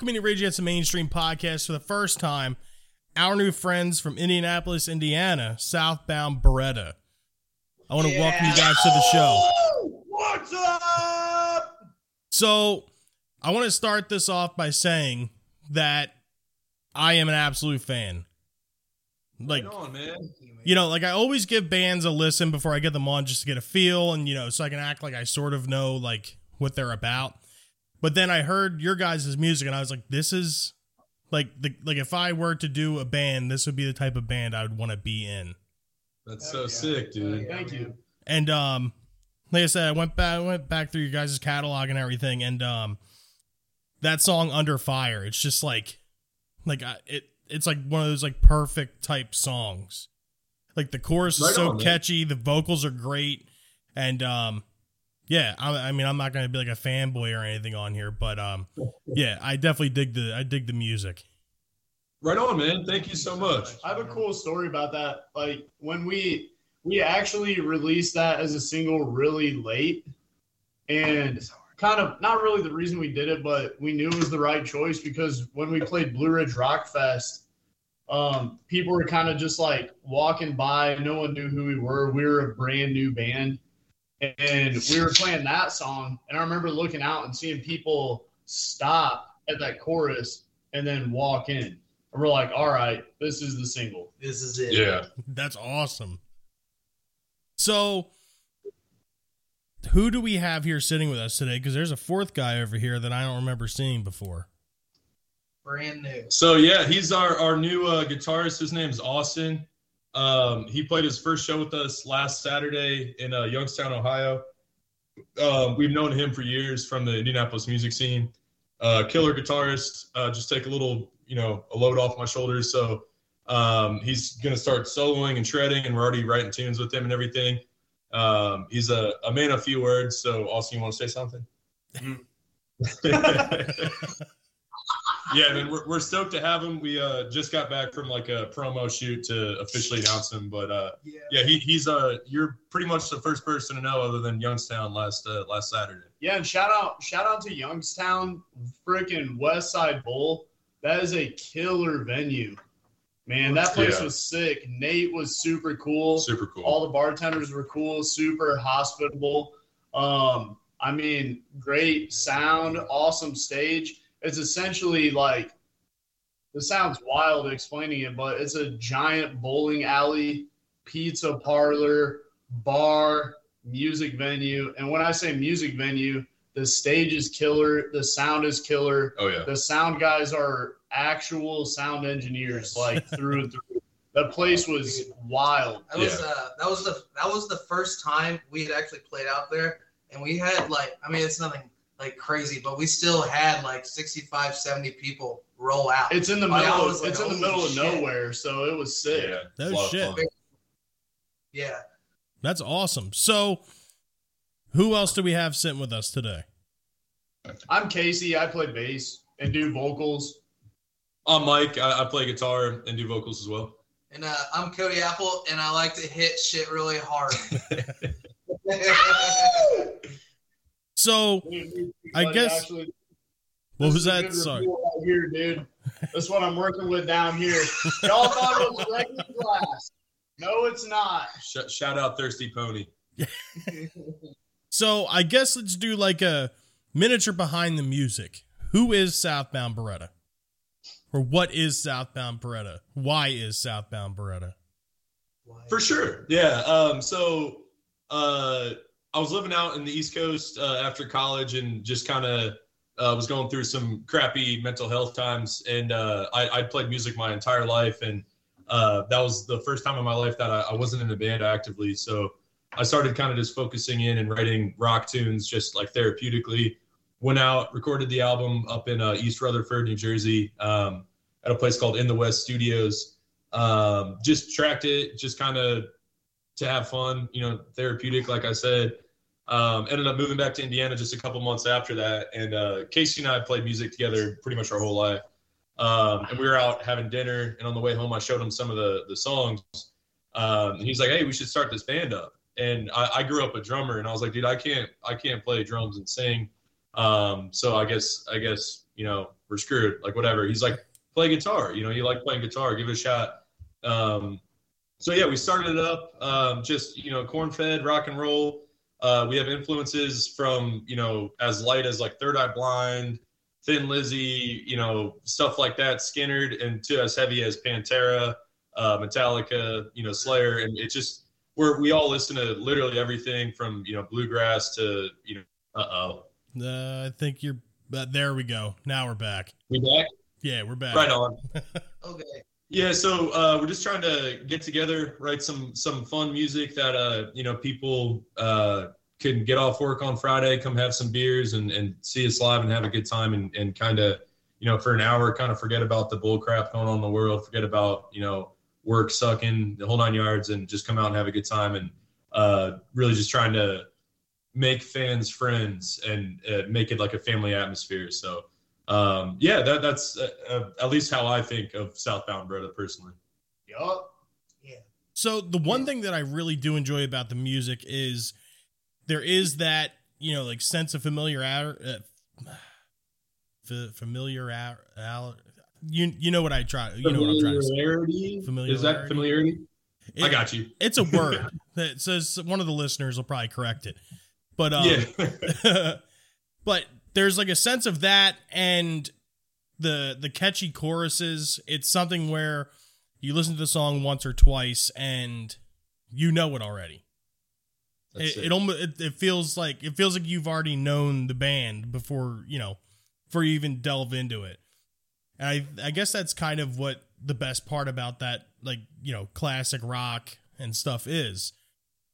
Welcoming to Rage Against the Mainstream podcast for the first time, our new friends from Indianapolis, Indiana, southbound Beretta. I want to Yeah. welcome you guys to the show. What's up? So, I want to start this off by saying that I am an absolute fan. Like, on, man. you know, like I always give bands a listen before I get them on just to get a feel and, you know, so I can act like I sort of know like what they're about. But then I heard your guys' music and I was like, this is like the like if I were to do a band, this would be the type of band I would want to be in. That's Heck so yeah. sick, dude. Thank you. And um like I said, I went back I went back through your guys' catalog and everything and um that song Under Fire, it's just like like I, it it's like one of those like perfect type songs. Like the chorus is so on, man. catchy, the vocals are great and um yeah, I, I mean I'm not going to be like a fanboy or anything on here, but um yeah, I definitely dig the I dig the music. Right on, man. Thank you so much. I have a cool story about that. Like when we we actually released that as a single really late, and kind of not really the reason we did it, but we knew it was the right choice because when we played Blue Ridge Rock Fest, um, people were kind of just like walking by. No one knew who we were. We were a brand new band, and we were playing that song. And I remember looking out and seeing people stop at that chorus and then walk in. And we're like, all right, this is the single. This is it. Yeah. That's awesome. So, who do we have here sitting with us today? Because there's a fourth guy over here that I don't remember seeing before. Brand new. So yeah, he's our our new uh, guitarist. His name's Austin. Um, he played his first show with us last Saturday in uh, Youngstown, Ohio. Um, we've known him for years from the Indianapolis music scene. Uh, killer guitarist. Uh, just take a little, you know, a load off my shoulders. So um, he's gonna start soloing and shredding, and we're already writing tunes with him and everything. Um, he's a, a man of few words. So Austin, you want to say something? yeah, man, we're, we're stoked to have him. We uh, just got back from like a promo shoot to officially announce him, but uh, Yeah. yeah, he, he's uh, you're pretty much the first person to know other than Youngstown last uh, last Saturday. Yeah, and shout out shout out to Youngstown, freaking West Side Bowl. That is a killer venue. Man, that place Yeah. was sick. Nate was super cool. Super cool. All the bartenders were cool, super hospitable. Um, I mean, great sound, awesome stage. It's essentially like this sounds wild explaining it, but it's a giant bowling alley, pizza parlor, bar, music venue. And when I say music venue, the stage is killer, the sound is killer. oh yeah, The sound guys are actual sound engineers, like through and through. The place was wild. That was uh that was the that was the first time we had actually played out there and we had like I mean it's nothing like crazy, but we still had like 65, 70 people roll out. It's in the Like, I middle. was Of, it's in the holy middle of nowhere, so it was sick. yeah, No it's a lot of shit. yeah. That's awesome. So, who else do we have sitting with us today? I'm Casey. I play bass and do vocals. I'm Mike. I, I play guitar and do vocals as well. And uh, I'm Cody Apple and I like to hit shit really hard. So, I guess- actually, what was that? Sorry. Right here, dude. That's what I'm working with down here. Y'all thought it was regular glass. No, it's not. Sh- shout out Thirsty Pony. So, I guess let's do like a miniature behind the music. Who is Southbound Beretta? Or what is Southbound Beretta? Why is Southbound Beretta? For sure. Yeah. Um, so uh, I was living out in the East Coast uh, after college and just kind of uh, was going through some crappy mental health times. And uh, I, I'd played music my entire life. And uh, that was the first time in my life that I, I wasn't in a band actively. So I started kind of just focusing in and writing rock tunes just like therapeutically. Went out, recorded the album up in uh, East Rutherford, New Jersey, um, at a place called In the West Studios um, just tracked it just kind of to have fun you know therapeutic like i said. Um, ended up moving back to indiana just a couple months after that. And uh, casey and i played music together pretty much our whole life. Um, and we were out having dinner. And on the way home i showed him some of the the songs. Um, and he's like hey we should start this band up. And I, I grew up a drummer. And i was like dude i can't i can't play drums and sing. Um, so i guess i guess you know we're screwed. Like whatever. He's like, play guitar. You know, you like playing guitar, give it a shot. So yeah, we started it up. Um, just you know, corn fed rock and roll. Uh, we have influences from you know as light as like Third Eye Blind, Thin Lizzy, you know stuff like that, Skynyrd, and to as heavy as Pantera, uh, Metallica, you know Slayer, and it just we're we all listen to literally everything from you know bluegrass to you know uh oh. Uh, I think you're. Uh, there we go. Now we're back. We back? Yeah, we're back. Right on. Okay. Yeah, so uh, we're just trying to get together, write some some fun music that uh, you know people uh, can get off work on Friday, come have some beers and, and see us live and have a good time and, and kind of you know for an hour kind of forget about the bull crap going on in the world, forget about you know work sucking the whole nine yards and just come out and have a good time and uh, really just trying to make fans friends and uh, make it like a family atmosphere. So um, yeah, that, that's uh, uh, at least how I think of Southbound Beretta personally. Yup. Yeah. So the one thing that I really do enjoy about the music is there is that you know like sense of familiar uh, f- familiar you you know what I try you know what I'm trying to say Familiarity? Familiarity. Is that familiarity? I got you. it's a word that says one of the listeners will probably correct it but um yeah. but there's like a sense of that and the the catchy choruses. It's something where you listen to the song once or twice and you know it already. That's it, it almost it, it feels like it feels like you've already known the band before you know before you even delve into it. And i i guess that's kind of what the best part about that like you know classic rock and stuff is.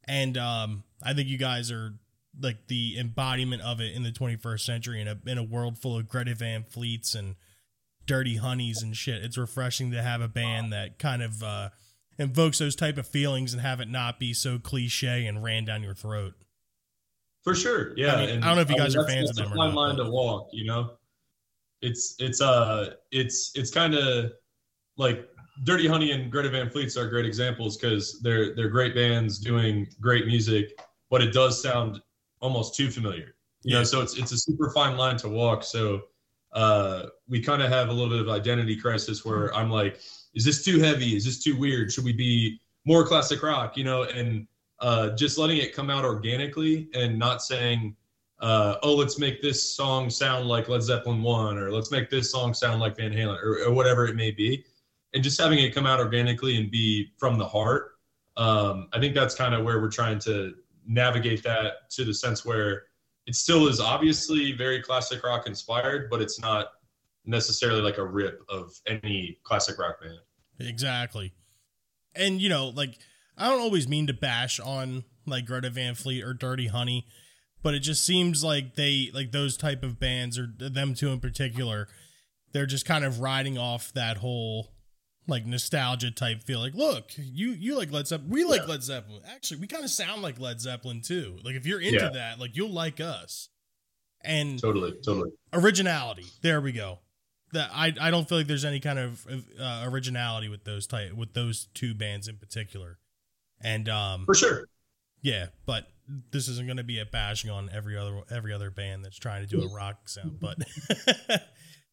And um i think you guys are like the embodiment of it in the 21st century in a in a world full of Greta Van Fleets and Dirty Honeys and shit. It's refreshing to have a band that kind of uh, invokes those type of feelings and have it not be so cliche and ran down your throat. For sure. Yeah. I mean, and, I don't know if you guys are fans of that's them a or fine line to walk, you know? It's, it's, uh, it's, it's kind of like Dirty Honey and Greta Van Fleets are great examples because they're, they're great bands doing great music, but it does sound almost too familiar, you know? So it's, it's a super fine line to walk. So, uh, we kind of have a little bit of identity crisis where I'm like, is this too heavy? Is this too weird? Should we be more classic rock, you know? And, uh, just letting it come out organically and not saying, uh, oh, let's make this song sound like Led Zeppelin one, or let's make this song sound like Van Halen, or, or whatever it may be, and just having it come out organically and be from the heart. Um, I think that's kind of where we're trying to navigate that to the sense where it still is obviously very classic rock inspired, but it's not necessarily like a rip of any classic rock band. Exactly. And you know, like I don't always mean to bash on like Greta Van Fleet or Dirty Honey, but it just seems like they like those type of bands or them two in particular, they're just kind of riding off that whole like nostalgia type feel. Like, look, you you like Led Zeppelin, we like Yeah. Led Zeppelin. Actually, we kind of sound like Led Zeppelin too. Like if you're into Yeah. that, like you'll like us. And Totally, totally. originality. There we go. That I I don't feel like there's any kind of uh, originality with those type with those two bands in particular. And um For sure. yeah, but this isn't going to be a bashing on every other every other band that's trying to do a rock sound, but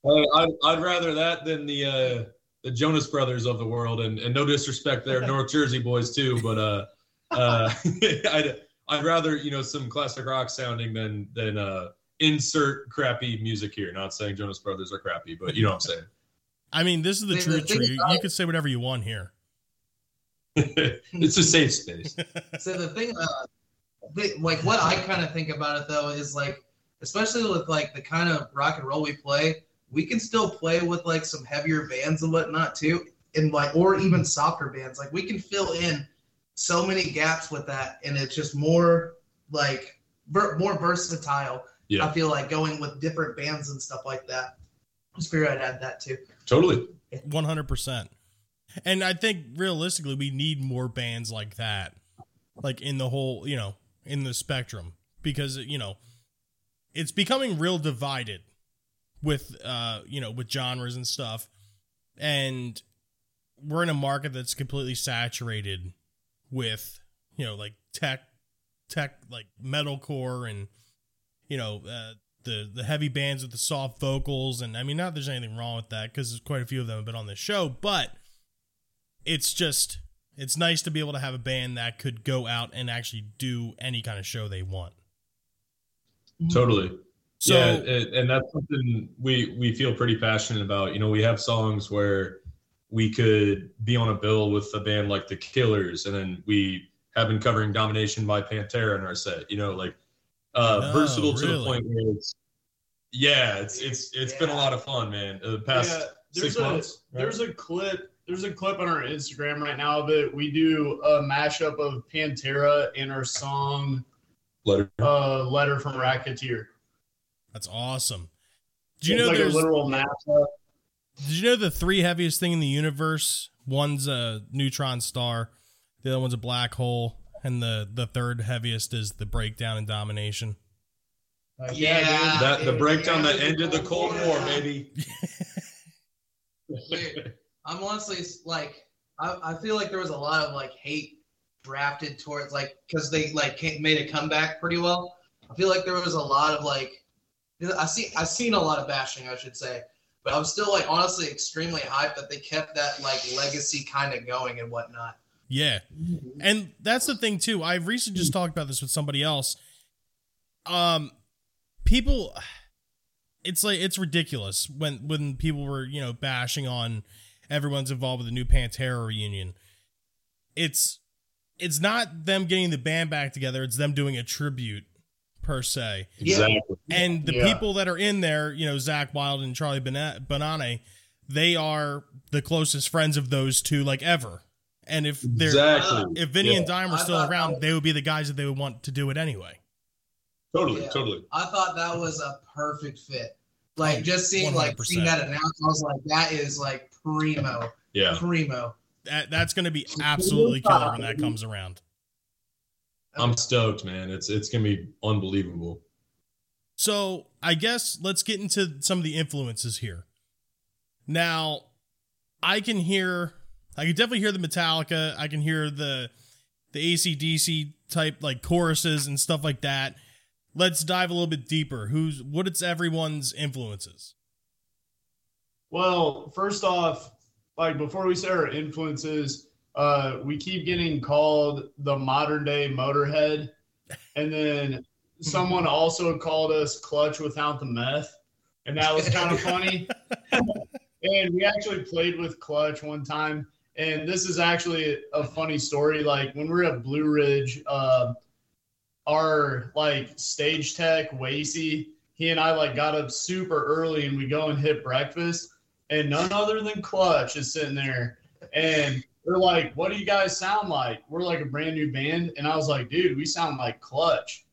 Uh, I'd, I'd rather that than the uh, the Jonas Brothers of the world, and, and no disrespect, they're North Jersey boys too, but uh, uh, I'd I'd rather you know some classic rock sounding than than uh, insert crappy music here. Not saying Jonas Brothers are crappy, but you know what I'm saying. I mean, this is the The- true the truth. You, about you can say whatever you want here. it's a safe space. So the thing, uh, the, like what I kind of think about it though is like, especially with like the kind of rock and roll we play, we can still play with like some heavier bands and whatnot too, and like or even softer bands. Like we can fill in so many gaps with that, and it's just more like ver- more versatile. Yeah. I feel like going with different bands and stuff like that. Just figure I'd add that too. Totally. One hundred percent. And I think realistically, we need more bands like that, like in the whole, you know, in the spectrum, because you know, it's becoming real divided with, uh, you know, with genres and stuff, and we're in a market that's completely saturated with, you know, like tech, tech, like metalcore and, you know, uh, the the heavy bands with the soft vocals, and I mean, not there's anything wrong with that because there's quite a few of them have been on this show, but it's just it's nice to be able to have a band that could go out and actually do any kind of show they want. Totally. So, yeah, and, and that's something we we feel pretty passionate about. You know, we have songs where we could be on a bill with a band like the Killers, and then we have been covering Domination by Pantera in our set. You know, like uh, No, versatile to the point where it's yeah, it's it's it's been a lot of fun, man. Uh, The past Yeah, six a months. right? there's a clip there's a clip on our Instagram right now that we do a mashup of Pantera and our song Letter. uh, "Letter from Racketeer." That's awesome. Do you It's know like a there's literal mashup. Did you know the three heaviest thing in the universe? One's a neutron star, the other one's a black hole, and the the third heaviest is the breakdown and domination. Like, Yeah. dude. That the breakdown yeah. that ended the Cold War, baby. Dude, I'm honestly like, I, I feel like there was a lot of like hate drafted towards like because they like made a comeback pretty well. I feel like there was a lot of like, I see I've seen a lot of bashing, I should say, but I'm still like honestly extremely hyped that they kept that like legacy kind of going and whatnot. Yeah, and that's the thing too. I've recently just talked about this with somebody else. Um, people, it's like it's ridiculous when when people were you know bashing on everyone's involved with the new Pantera reunion. It's it's not them getting the band back together. It's them doing a tribute per se. Yeah. Exactly. And the Yeah. people that are in there, you know, Zakk Wylde and Charlie Bana- Benante, they are the closest friends of those two, like ever. And if they're Exactly. if Vinnie Yeah. and Dime were I still thought around, that- they would be the guys that they would want to do it anyway. Totally, Yeah. totally. I thought that was a perfect fit. Like Oh, just seeing like 100%. seeing that announced, I was like, that is like primo, Yeah. primo. That that's going to be absolutely killer when that comes around. I'm stoked, man. It's it's gonna be unbelievable. So I guess let's get into some of the influences here. Now, I can hear, I can definitely hear the Metallica. I can hear the the ACDC type like choruses and stuff like that. Let's dive a little bit deeper. Who's what? It's everyone's influences. Well, first off, like before we say our influences, uh, we keep getting called the modern day Motorhead, and then someone also called us Clutch without the meth, and that was kind of funny. and we actually played with Clutch one time, and this is actually a funny story. Like when we were at Blue Ridge, uh, our like stage tech Wasey, he and I like got up super early, and we go and hit breakfast and none other than Clutch is sitting there. And they're like, What do you guys sound like? We're like a brand new band. And I was like, Dude, we sound like Clutch.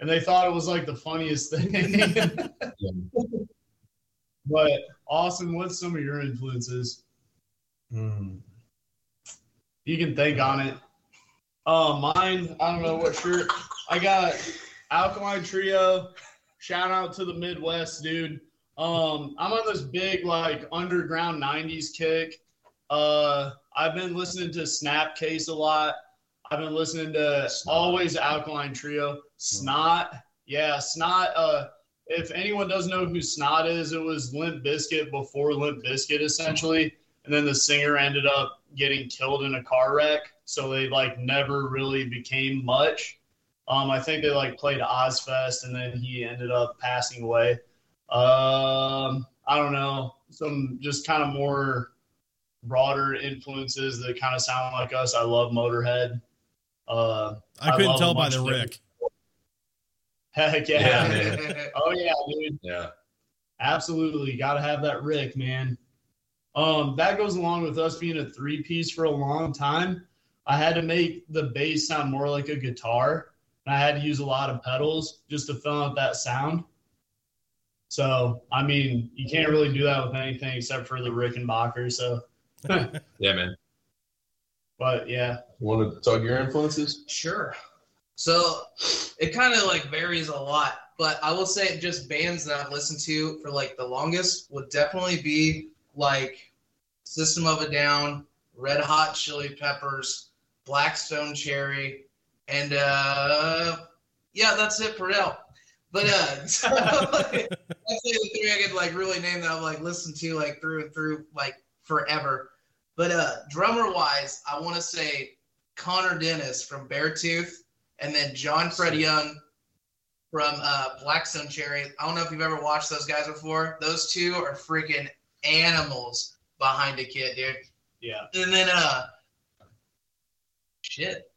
And they thought it was like the funniest thing. but Austin, what's some of your influences? You can think on it. Uh, mine, I don't know what shirt. I got Alkaline Trio. Shout out to the Midwest, dude. Um, I'm on this big like underground '90s kick. Uh, I've been listening to Snapcase a lot. I've been listening to always Alkaline Trio. Snot, yeah, Snot. Uh, if anyone doesn't know who Snot is, it was Limp Bizkit before Limp Bizkit, essentially. And then the singer ended up getting killed in a car wreck, so they like never really became much. Um, I think they like played Ozzfest, and then he ended up passing away. Um, I don't know, some just kind of more broader influences that kind of sound like us. I love Motorhead. Uh, I I couldn't love tell by the Rick. heck Yeah, yeah. man. oh yeah, dude. Yeah. Absolutely, got to have that Rick, man. Um, that goes along with us being a three piece for a long time. I had to make the bass sound more like a guitar, and I had to use a lot of pedals just to fill out that sound. So, I mean, you can't really do that with anything except for the Rickenbacker. So, Yeah, man. but yeah, Want to talk your influences? Sure. So it kind of like varies a lot, but I will say just bands that I've listened to for like the longest would definitely be like System of a Down, Red Hot Chili Peppers, Black Stone Cherry, and uh yeah, that's it for now. But uh, so, like, that's like the three I could like really name that I've like listened to like through and through like forever. But uh, drummer wise, I want to say Connor Denis from Beartooth, and then John Fred Young from uh, Black Stone Cherry. I don't know if you've ever watched those guys before. Those two are freaking animals behind a kit, dude. Yeah. And then uh, shit.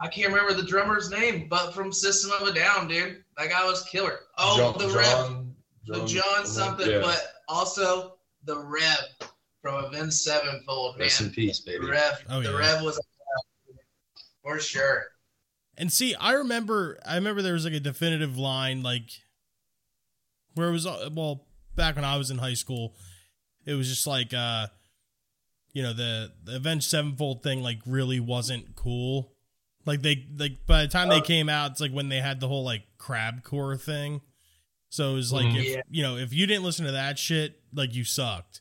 I can't remember the drummer's name, but from System of a Down, dude. That guy was killer. Oh, John- the Rev, John, the John something, yeah. but also the Rev from Avenged Sevenfold, man. Rest in peace, baby. The Rev, Oh, the yeah. Rev was for sure. And see, I remember, I remember there was like a definitive line, like where it was, uh, well, back when I was in high school, it was just like, uh, you know, the, the Avenged Sevenfold thing, like, really wasn't cool. Like, they, like, by the time they came out, it's like when they had the whole, like, crab core thing. So it was like, Mhm. if, Yeah. you know, if you didn't listen to that shit, like, you sucked.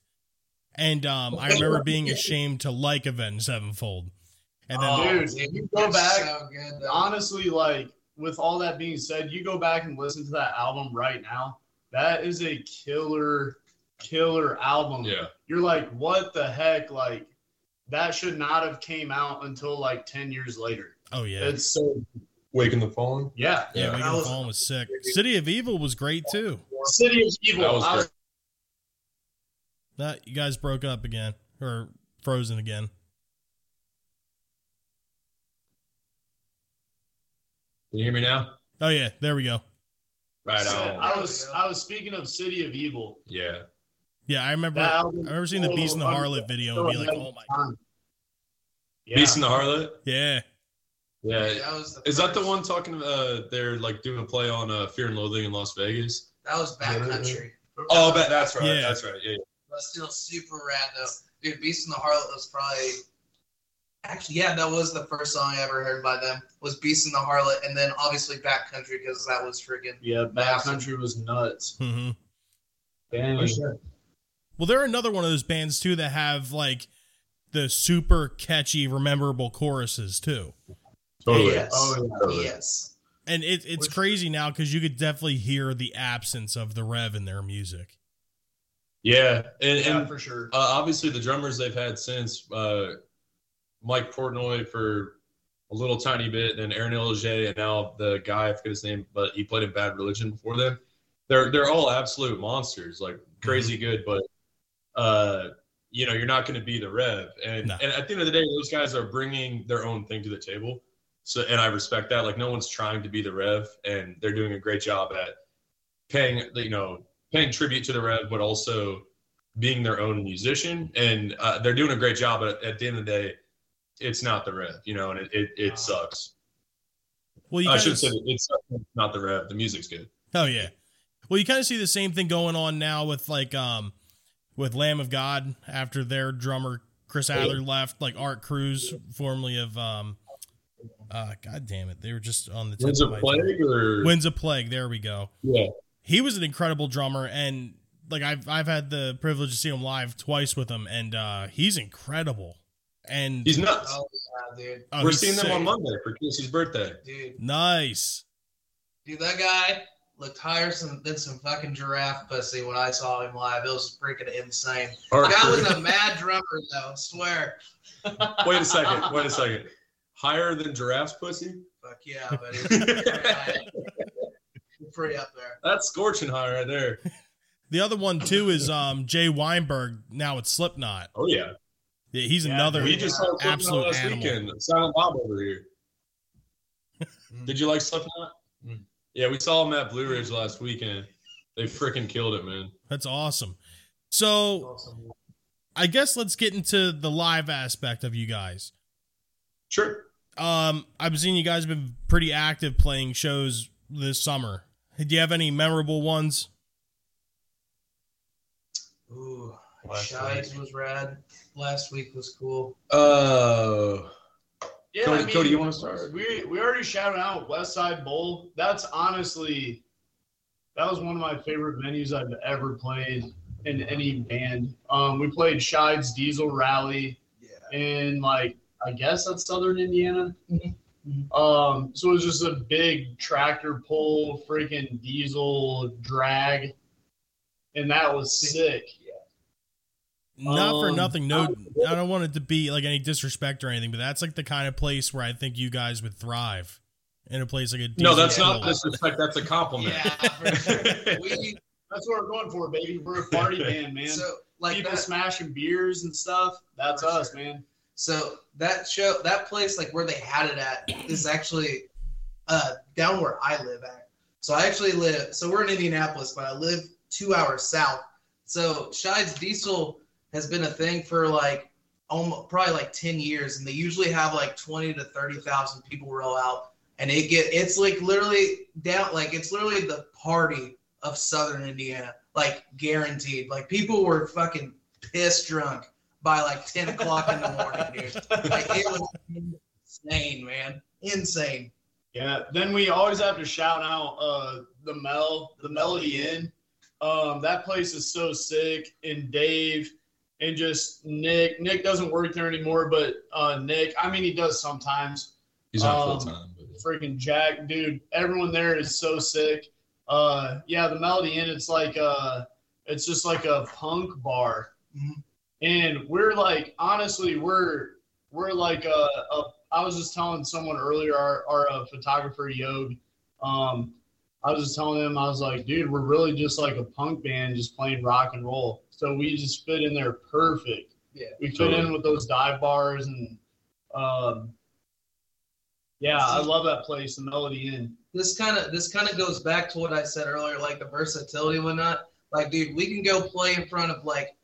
And um, I remember being ashamed to like Avenged Sevenfold. And then, Oh, Dude, you go back- So good, honestly, like with all that being said, you go back and listen to that album right now. That is a killer, killer album. Yeah. You're like, what the heck? Like that should not have came out until like ten years later. oh, yeah. It's so Waking the Fallen. yeah. Yeah, Yeah. Waking That the was- Fallen was sick. City of Evil was great too. City of Evil. That was great. That you guys broke up again or frozen again. Can you hear me now? Oh yeah, there we go. Right So, on. I was I was speaking of City of Evil. Yeah. Yeah, I remember. That I remember seeing the Beast in the Harlot video and be like, "Oh my, Yeah. Beast in the Harlot. yeah, Yeah. That was the Is that the one talking? Uh, they're like doing a play on uh, Fear and Loathing in Las Vegas. That was Backcountry. Oh, but that's right. Yeah. That's right. Yeah. But still super rad though. Dude, Beast in the Harlot was probably actually yeah, that was the first song I ever heard by them. Was Beast in the Harlot, and then obviously Backcountry because that was freaking Yeah, Backcountry was nuts. hmm Dang. Well, they're another one of those bands too that have like the super catchy, rememberable choruses too. Totally. Yes. Oh, yeah. Totally. yes. And it, it's Which- crazy now because you could definitely hear the absence of the rev in their music. Yeah. And, Yeah, and for sure. uh, obviously the drummers they've had since uh, Mike Portnoy for a little tiny bit, and Arin Ilejay, and now the guy I forget his name, but he played in Bad Religion before them. They're they're all absolute monsters, like crazy good, but uh, you know you're not going to be the Rev, and No. and at the end of the day, those guys are bringing their own thing to the table. So and I respect that. Like no one's trying to be the Rev, and they're doing a great job at paying you know paying tribute to the Rev, but also being their own musician, and uh, they're doing a great job. But at the end of the day, it's not the Rev, you know, and it it, it sucks. Well, you I should say that it's not the Rev. The music's good. Oh yeah. Well, you kind of see the same thing going on now with like um with Lamb of God after their drummer Chris Adler left, like Art Cruz, formerly of um uh god damn it. They were just on the tip Winds of of my Plague or Winds of Plague, there we go. yeah, He was an incredible drummer and like I've I've had the privilege to see him live twice with him and uh he's incredible. And he's nuts. Oh yeah, dude. oh, We're he's seeing them on Monday for Casey's birthday. Dude. Nice. Dude, that guy looked higher some, than some fucking giraffe pussy when I saw him live. It was freaking insane. Art The guy was a mad drummer though, I swear. Wait a second. Wait a second. Higher than giraffe's pussy? Fuck yeah, but he's pretty, high. pretty up there. That's scorching high right there. The other one too is um Jay Weinberg now it's Slipknot. Oh yeah. Yeah, he's Yeah, another We just saw Slipknot absolute last animal. weekend. Silent Bob over here. Did you like Slipknot? Mm. Yeah, we saw him at Blue Ridge last weekend. They freaking killed it, man. That's awesome. So I guess let's get into the live aspect of you guys. Sure. Um, I've seen you guys have been pretty active playing shows this summer. Do you have any memorable ones? Ooh, Last Shies was rad. Last week was cool. Uh, Yeah, Cody- I mean, Cody, you wanna start? We we already shouted out West Side Bowl. That's honestly that was one of my favorite venues I've ever played in any band. Um, we played Shides Diesel Rally Yeah. in like I guess that's Southern Indiana. Mhm. Um, so it was just a big tractor pull, freaking diesel drag, and that was sick. Not for Um, nothing. No, I don't want it to be like any disrespect or anything, but that's like the kind of place where I think you guys would thrive. In a place like a No, decent that's not disrespect. That's a compliment. Yeah, sure. we That's what we're going for, baby. We're a party band, man. so like People that, smashing beers and stuff. That's us, sure. man. So that show, that place, like where they had it at, is actually uh, down where I live at. So I actually live. So we're in Indianapolis, but I live two hours south. So Shides Diesel has been a thing for like almost probably like ten years, and they usually have like twenty to thirty thousand people roll out, and it get it's like literally down like it's literally the party of Southern Indiana, like guaranteed. Like people were fucking pissed drunk by like 10 o'clock in the morning, dude. Like it was insane, man. Insane. Yeah. Then we always have to shout out uh the Mel, the Melody Inn. Um, that place is so sick. And Dave and just Nick. Nick doesn't work there anymore, but uh Nick, I mean he does sometimes. He's not Um, full time. But Freaking Jack, dude. Everyone there is so sick. Uh yeah, the Melody Inn, it's like uh it's just like a punk bar. Mhm. And we're like honestly, we're we're like a, a I was just telling someone earlier, our, our uh, photographer Yog, um, I was just telling him, I was like, dude, we're really just like a punk band, just playing rock and roll. So we just fit in there perfect. Yeah. We fit Totally. in with those dive bars and, um, yeah, I love that place, the Melody Inn. This kind of this kind of goes back to what I said earlier, like the versatility and whatnot. Like, dude, we can go play in front of like,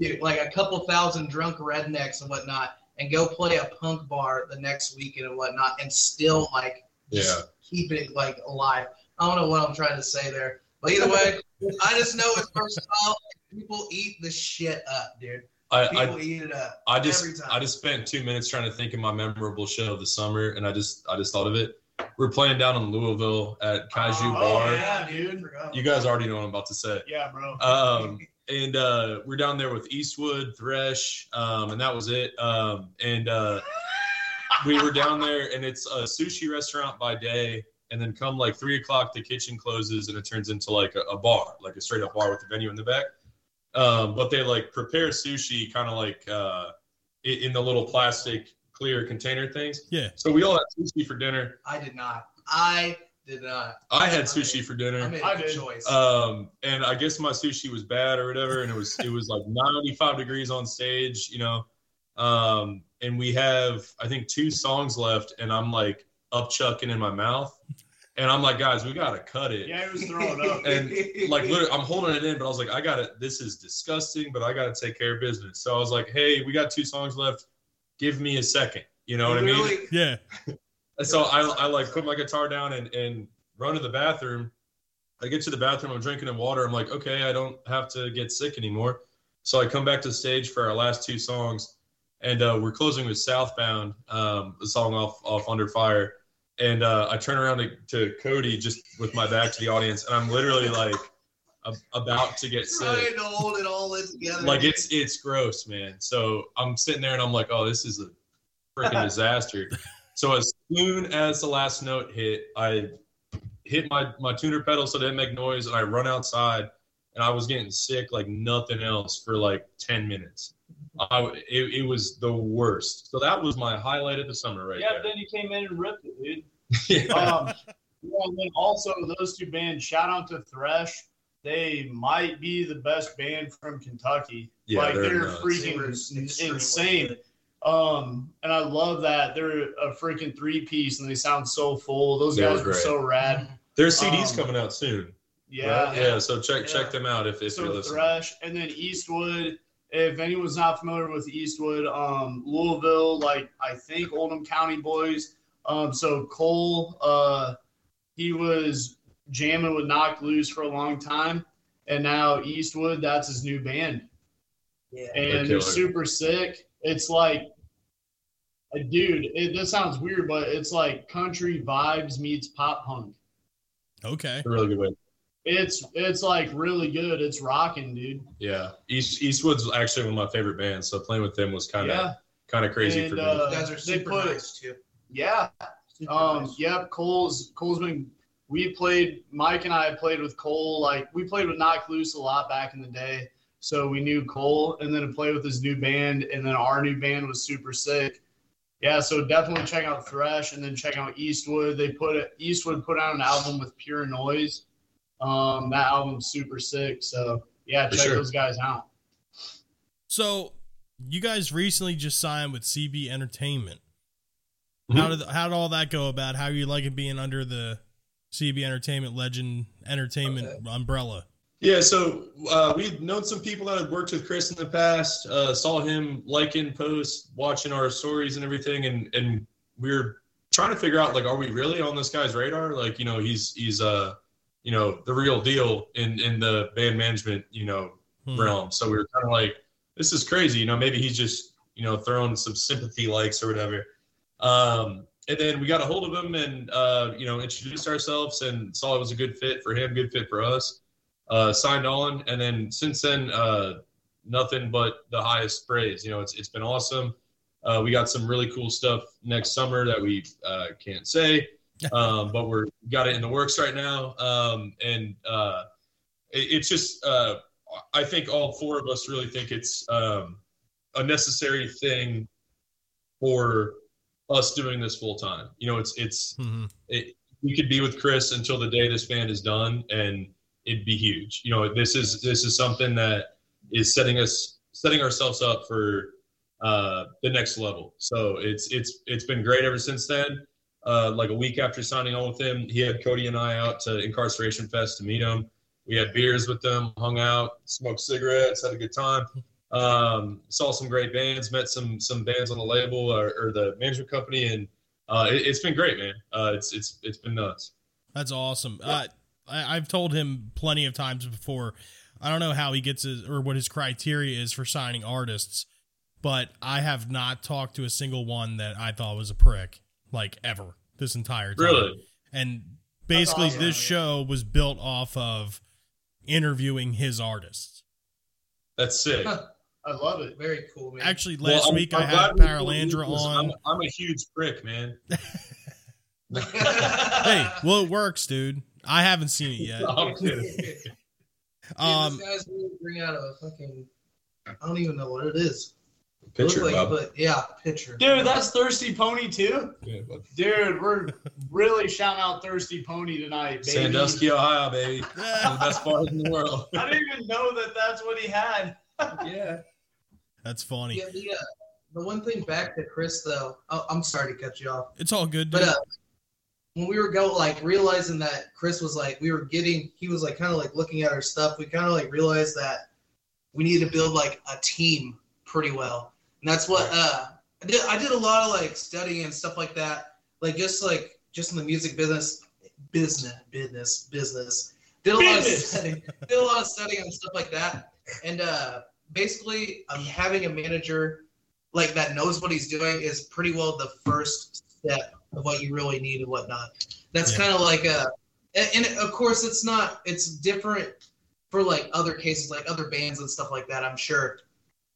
dude, like a couple thousand drunk rednecks and whatnot, and go play a punk bar the next weekend and whatnot, and still like yeah, keep it like alive. I don't know what I'm trying to say there, but either way, I just know it's versatile. People eat the shit up, dude. I, People I eat it up. I every just time. I just spent two minutes trying to think of my memorable show of the summer, and I just I just thought of it. We're playing down in Louisville at Kaiju Oh, Bar. yeah, dude. You guys already know what I'm about to say. Yeah, bro. Um, and uh, we're down there with Eastwood, Thresh, um, and that was it. Um, and uh, we were down there, and it's a sushi restaurant by day, and then come like three o'clock, the kitchen closes, and it turns into like a, a bar, like a straight up bar with a venue in the back. Um, but they like prepare sushi kind of like uh, in the little plastic clear container things. Yeah. So we all had sushi for dinner. I did not. I did not. I had sushi for dinner. I dinner. made I a good did. choice. Um, and I guess my sushi was bad or whatever, and it was it was like 95 degrees on stage, you know. Um, and we have I think two songs left, and I'm like up chucking in my mouth, and I'm like, guys, we gotta cut it. Yeah, he was throwing up. And like literally, I'm holding it in, but I was like, I gotta. This is disgusting, but I gotta take care of business. So I was like, hey, we got two songs left. Give me a second. You know what I mean? Yeah. So I, I like put my guitar down and, and run to the bathroom. I get to the bathroom, I'm drinking in water. I'm like, okay, I don't have to get sick anymore. So I come back to the stage for our last two songs, and uh, we're closing with Southbound, um, the song off off Under Fire. And uh, I turn around to, to Cody just with my back to the audience, and I'm literally like a, about to get sick trying to hold it all in together. like it's it's gross, man. So I'm sitting there and I'm like, oh, this is a freaking disaster. So as soon as the last note hit, I hit my my tuner pedal so it didn't make noise, and I run outside, and I was getting sick like nothing else for like ten minutes. I it, it was the worst. So that was my highlight of the summer right yeah, there. then he came in and ripped it, dude. yeah. Um, yeah, and then also those two bands. Shout out to Thresh. They might be the best band from Kentucky. Yeah, like they're they're, nuts. They were freaking insane. Good. Um, and I love that they're a freaking three piece and they sound so full. Those They guys were were so rad. Their CD's um, coming out soon. Yeah. right? yeah. So check Yeah. check them out if, if you're so listening. Thresh and then Eastwood. If anyone's not familiar with Eastwood, um, Louisville, like I think Oldham County boys. Um, so Cole, uh, he was jamming with Knocked Loose for a long time, and now Eastwood, that's his new band, Yeah. and They're they're super sick. It's like, a dude. It, this sounds weird, but it's like country vibes meets pop punk. Okay. A really good way. It's it's like really good. It's rocking, dude. Yeah, East Eastwood's actually one of my favorite bands. So playing with them was kind of Yeah. kind of crazy And, for me. uh, You guys are super put- nice too. Yeah. Super Um, nice. yep, Cole's Cole's been we played Mike and I played with Cole, like we played with Knocked Loose a lot back in the day. So we knew Cole and then to play with his new band and then our new band was super sick. Yeah, so definitely check out Thresh and then check out Eastwood. They put it Eastwood put out an album with Pure Noise. Um, that album's super sick. So yeah, For check sure. those guys out. So you guys recently just signed with CB Entertainment. Mhm. How did how did all that go about? How you like it being under the CB Entertainment Legend Entertainment Okay. umbrella? Yeah, so uh, we've known some people that had worked with Chris in the past. Uh, saw him liking posts, watching our stories and everything, and and we are trying to figure out like, are we really on this guy's radar? Like, you know, he's he's uh, you know, the real deal in in the band management, you know, Hmm. realm. So we were kind of like, this is crazy. You know, maybe he's just you know throwing some sympathy likes or whatever. Um, and then we got a hold of him and uh, you know introduced ourselves and saw it was a good fit for him, good fit for us. Uh, signed on, and then since then, uh, nothing but the highest praise. You know, it's it's been awesome. Uh, we got some really cool stuff next summer that we uh, can't say, um, but we're got it in the works right now. Um, and uh, it, it's just, uh, I think all four of us really think it's um, a necessary thing for us doing this full time. You know, it's it's Mhm. it, we could be with Chris until the day this band is done, and it'd be huge. You know, this is this is something that is setting us setting ourselves up for uh, the next level. So it's it's it's been great ever since then. Uh, like a week after signing on with him, he had Cody and I out to Incarceration Fest to meet him. We had beers with them, hung out, smoked cigarettes, had a good time. Um, saw some great bands, met some some bands on the label or, or the management company, and uh, it, it's been great, man. Uh, it's it's it's been nuts. That's awesome. Uh, I, I've told him plenty of times before. I don't know how he gets his or what his criteria is for signing artists, but I have not talked to a single one that I thought was a prick, like ever this entire time. Really, And basically, awesome. this show was built off of interviewing his artists. that's sick. I love it. Very cool, man. Actually, Well, last I'm- week I'm I had we pulled Paralandra on. I'm, I'm a huge prick, man. hey, well, it works, dude. I haven't seen it yet. I'm kidding. Dude, Um, this guy's really bring out a fucking. I don't even know what it is. It Picture, looks like, Bob. but yeah, picture. Dude, that's Thirsty Pony too. Yeah. Dude, we're really shouting out Thirsty Pony tonight, baby. Sandusky, Ohio, baby. One of the best bars in the world. I didn't even know that that's what he had. yeah. That's funny. Yeah, the, uh, the one thing back to Chris though. Oh, I'm sorry to cut you off, It's all good, dude. but uh, when we were go like realizing that Chris was like we were getting, he was like kind of like looking at our stuff. We kind of like realized that we needed to build like a team pretty well, and that's what uh, I did. I did a lot of like studying and stuff like that, like just like just in the music business, business, business, business. Did a lot of Business. studying, did a lot of studying and stuff like that, and uh, basically, um, having a manager like that knows what he's doing is pretty well the first step of what you really need and whatnot. That's Yeah. kind of like a, and, of course it's not. It's different for like other cases, like other bands and stuff like that. I'm sure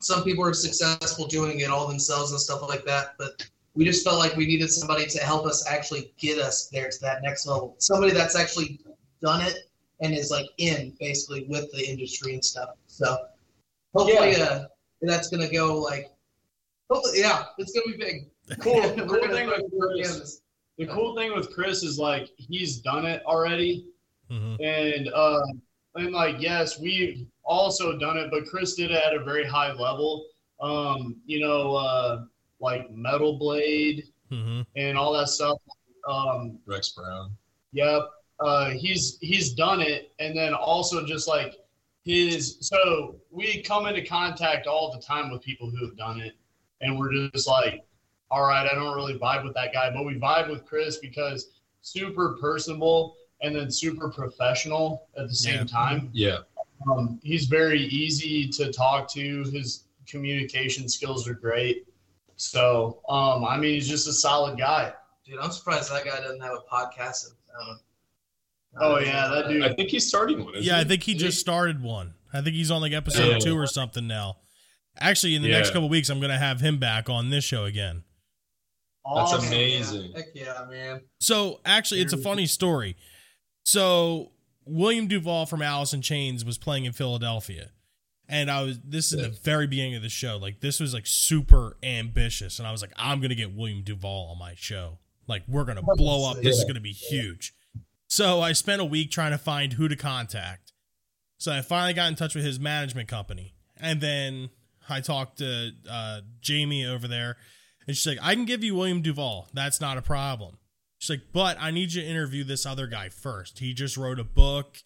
some people are successful doing it all themselves and stuff like that, but we just felt like we needed somebody to help us actually get us there to that next level. Somebody that's actually done it and is like in basically with the industry and stuff. So hopefully uh, that's gonna go like hopefully yeah, it's gonna be big. Cool. The cool thing with Chris, the cool thing with Chris is like he's done it already, Mhm. and uh, and like yes, we've also done it, but Chris did it at a very high level. Um, you know, uh, like Metal Blade Mhm. and all that stuff. Um, Rex Brown. Yep. Uh, he's he's done it, and then also just like his. So we come into contact all the time with people who have done it, and we're just like, all right, I don't really vibe with that guy, but we vibe with Chris because super personable and then super professional at the same Yeah. time. Yeah. Um, he's very easy to talk to. His communication skills are great. So, um, I mean, he's just a solid guy. Dude, I'm surprised that guy doesn't have a podcast. Um, Oh yeah, that dude. I think he's starting one. isn't Yeah, I think he just started one. I think he's on like episode Yeah. two or something now. Actually, in the next Yeah. couple weeks, I'm going to have him back on this show again. That's Awesome. amazing. Heck yeah, man. So actually, it's a funny story. So William Duvall from Alice in Chains was playing in Philadelphia, and I was. This is Yeah. the very beginning of the show. Like this was like super ambitious, and I was like, I'm gonna get William Duvall on my show. Like we're gonna blow up. This is gonna be huge. So I spent a week trying to find who to contact. So I finally got in touch with his management company, and then I talked to uh, Jamie over there, and she's like, "I can give you William Duvall. That's not a problem." She's like, "But I need you to interview this other guy first. He just wrote a book,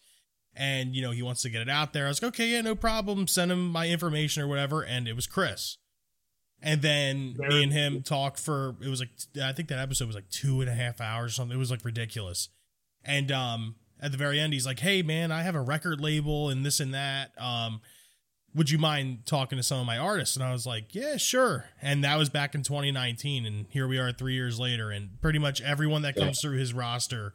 and you know he wants to get it out there." I was like, "Okay, yeah, no problem. Send him my information or whatever." And it was Chris. And then Very me and him talked for it was like I think that episode was like two and a half hours or something. It was like ridiculous. And um at the very end, he's like, "Hey man, I have a record label and this and that. Um, would you mind talking to some of my artists?" And I was like, "Yeah, sure." And that was back in 2019, and here we are three years later, and pretty much everyone that comes through his roster,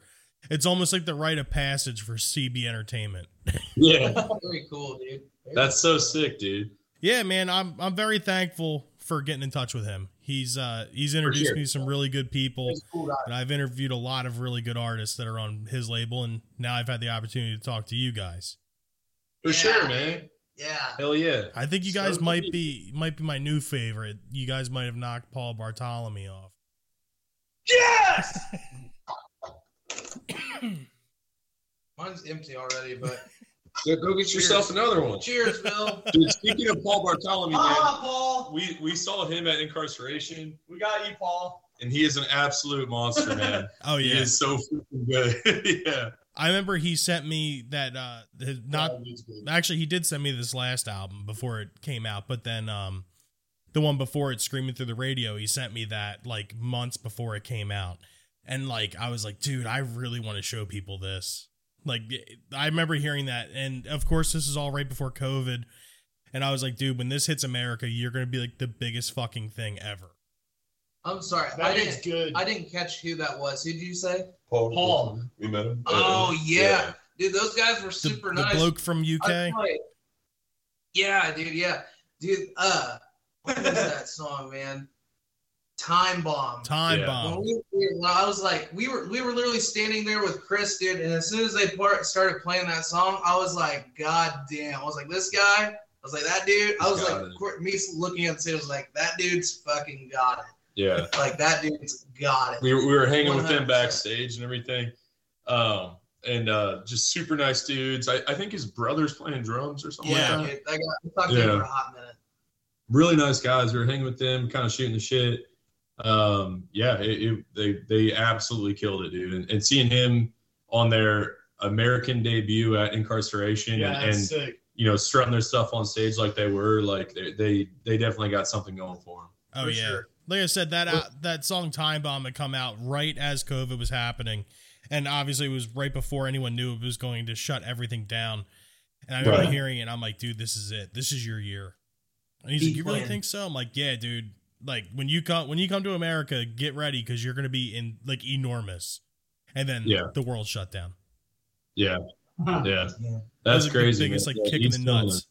it's almost like the rite of passage for CB Entertainment. Yeah, Very cool, dude. Very that's so sick, dude. Yeah, man, I'm I'm very thankful for getting in touch with him. He's uh he's introduced sure. me to some really good people. Cool. And I've interviewed a lot of really good artists that are on his label, and now I've had the opportunity to talk to you guys. For Yeah. sure, man. Yeah. Hell yeah. I think you guys So might neat. be might be my new favorite. You guys might have knocked Paul Bartholomew off. Yes. Mine's empty already, but Go, go get yourself another one. cheers, Bill. Dude, speaking of Paul Bartholomew, man, Ah, Paul. we, we saw him at Inkcarceration, We got you, Paul. and he is an absolute monster, man. Oh yeah, He is so freaking good. yeah. I remember he sent me that. Uh, his, not Yeah, actually, he did send me this last album before it came out, but then um, the one before it, screaming through the radio, he sent me that like months before it came out, and like I was like, dude, I really want to show people this. Like I remember hearing that, and of course, this is all right before COVID, and I was like, dude, when this hits America, you're gonna be like the biggest fucking thing ever. I'm sorry. I That is didn't. good. I didn't catch who that was. Who did you say? Paul. Paul. We met him. Oh yeah, dude. Those guys were The, super the nice. bloke from I UK. play- Yeah, dude. Yeah, dude. Uh, what was that song, man? Time bomb. Time Yeah. bomb. When, we, we- when I was like, we were we were literally standing there with Chris, dude, and as soon as they part, started playing that song, I was like, God damn! I was like, this guy. I was like, that dude. I was He's like, it. Court- me looking at the I was like, that dude's fucking got it. Yeah. Like that dude's got it. We were, we were hanging with them 100%. backstage and everything. Um, and uh, just super nice dudes. I, I think his brother's playing drums or something Yeah. like that. Dude, I got I talked to him Yeah. for a hot minute. Really nice guys. We were hanging with them, kind of shooting the shit. Um, yeah, it, it, they they absolutely killed it, dude. And, and seeing him on their American debut at Inkcarceration yeah, and, and sick. you know strutting their stuff on stage like they were, like they they, they definitely got something going for them. Oh For yeah. sure. Like I said, that out, uh, that song "Time Bomb" had come out right as COVID was happening, and obviously it was right before anyone knew it was going to shut everything down. And I remember Right. hearing it, I'm like, "Dude, this is it. This is your year." And he's Be like, "You really Quinn. think so?" I'm like, "Yeah, dude. Like when you come when you come to America, get ready because you're going to be in like enormous." And then Yeah. the world shut down. Yeah, yeah, Yeah. that's That crazy. The biggest man. like Yeah, kick in the nuts.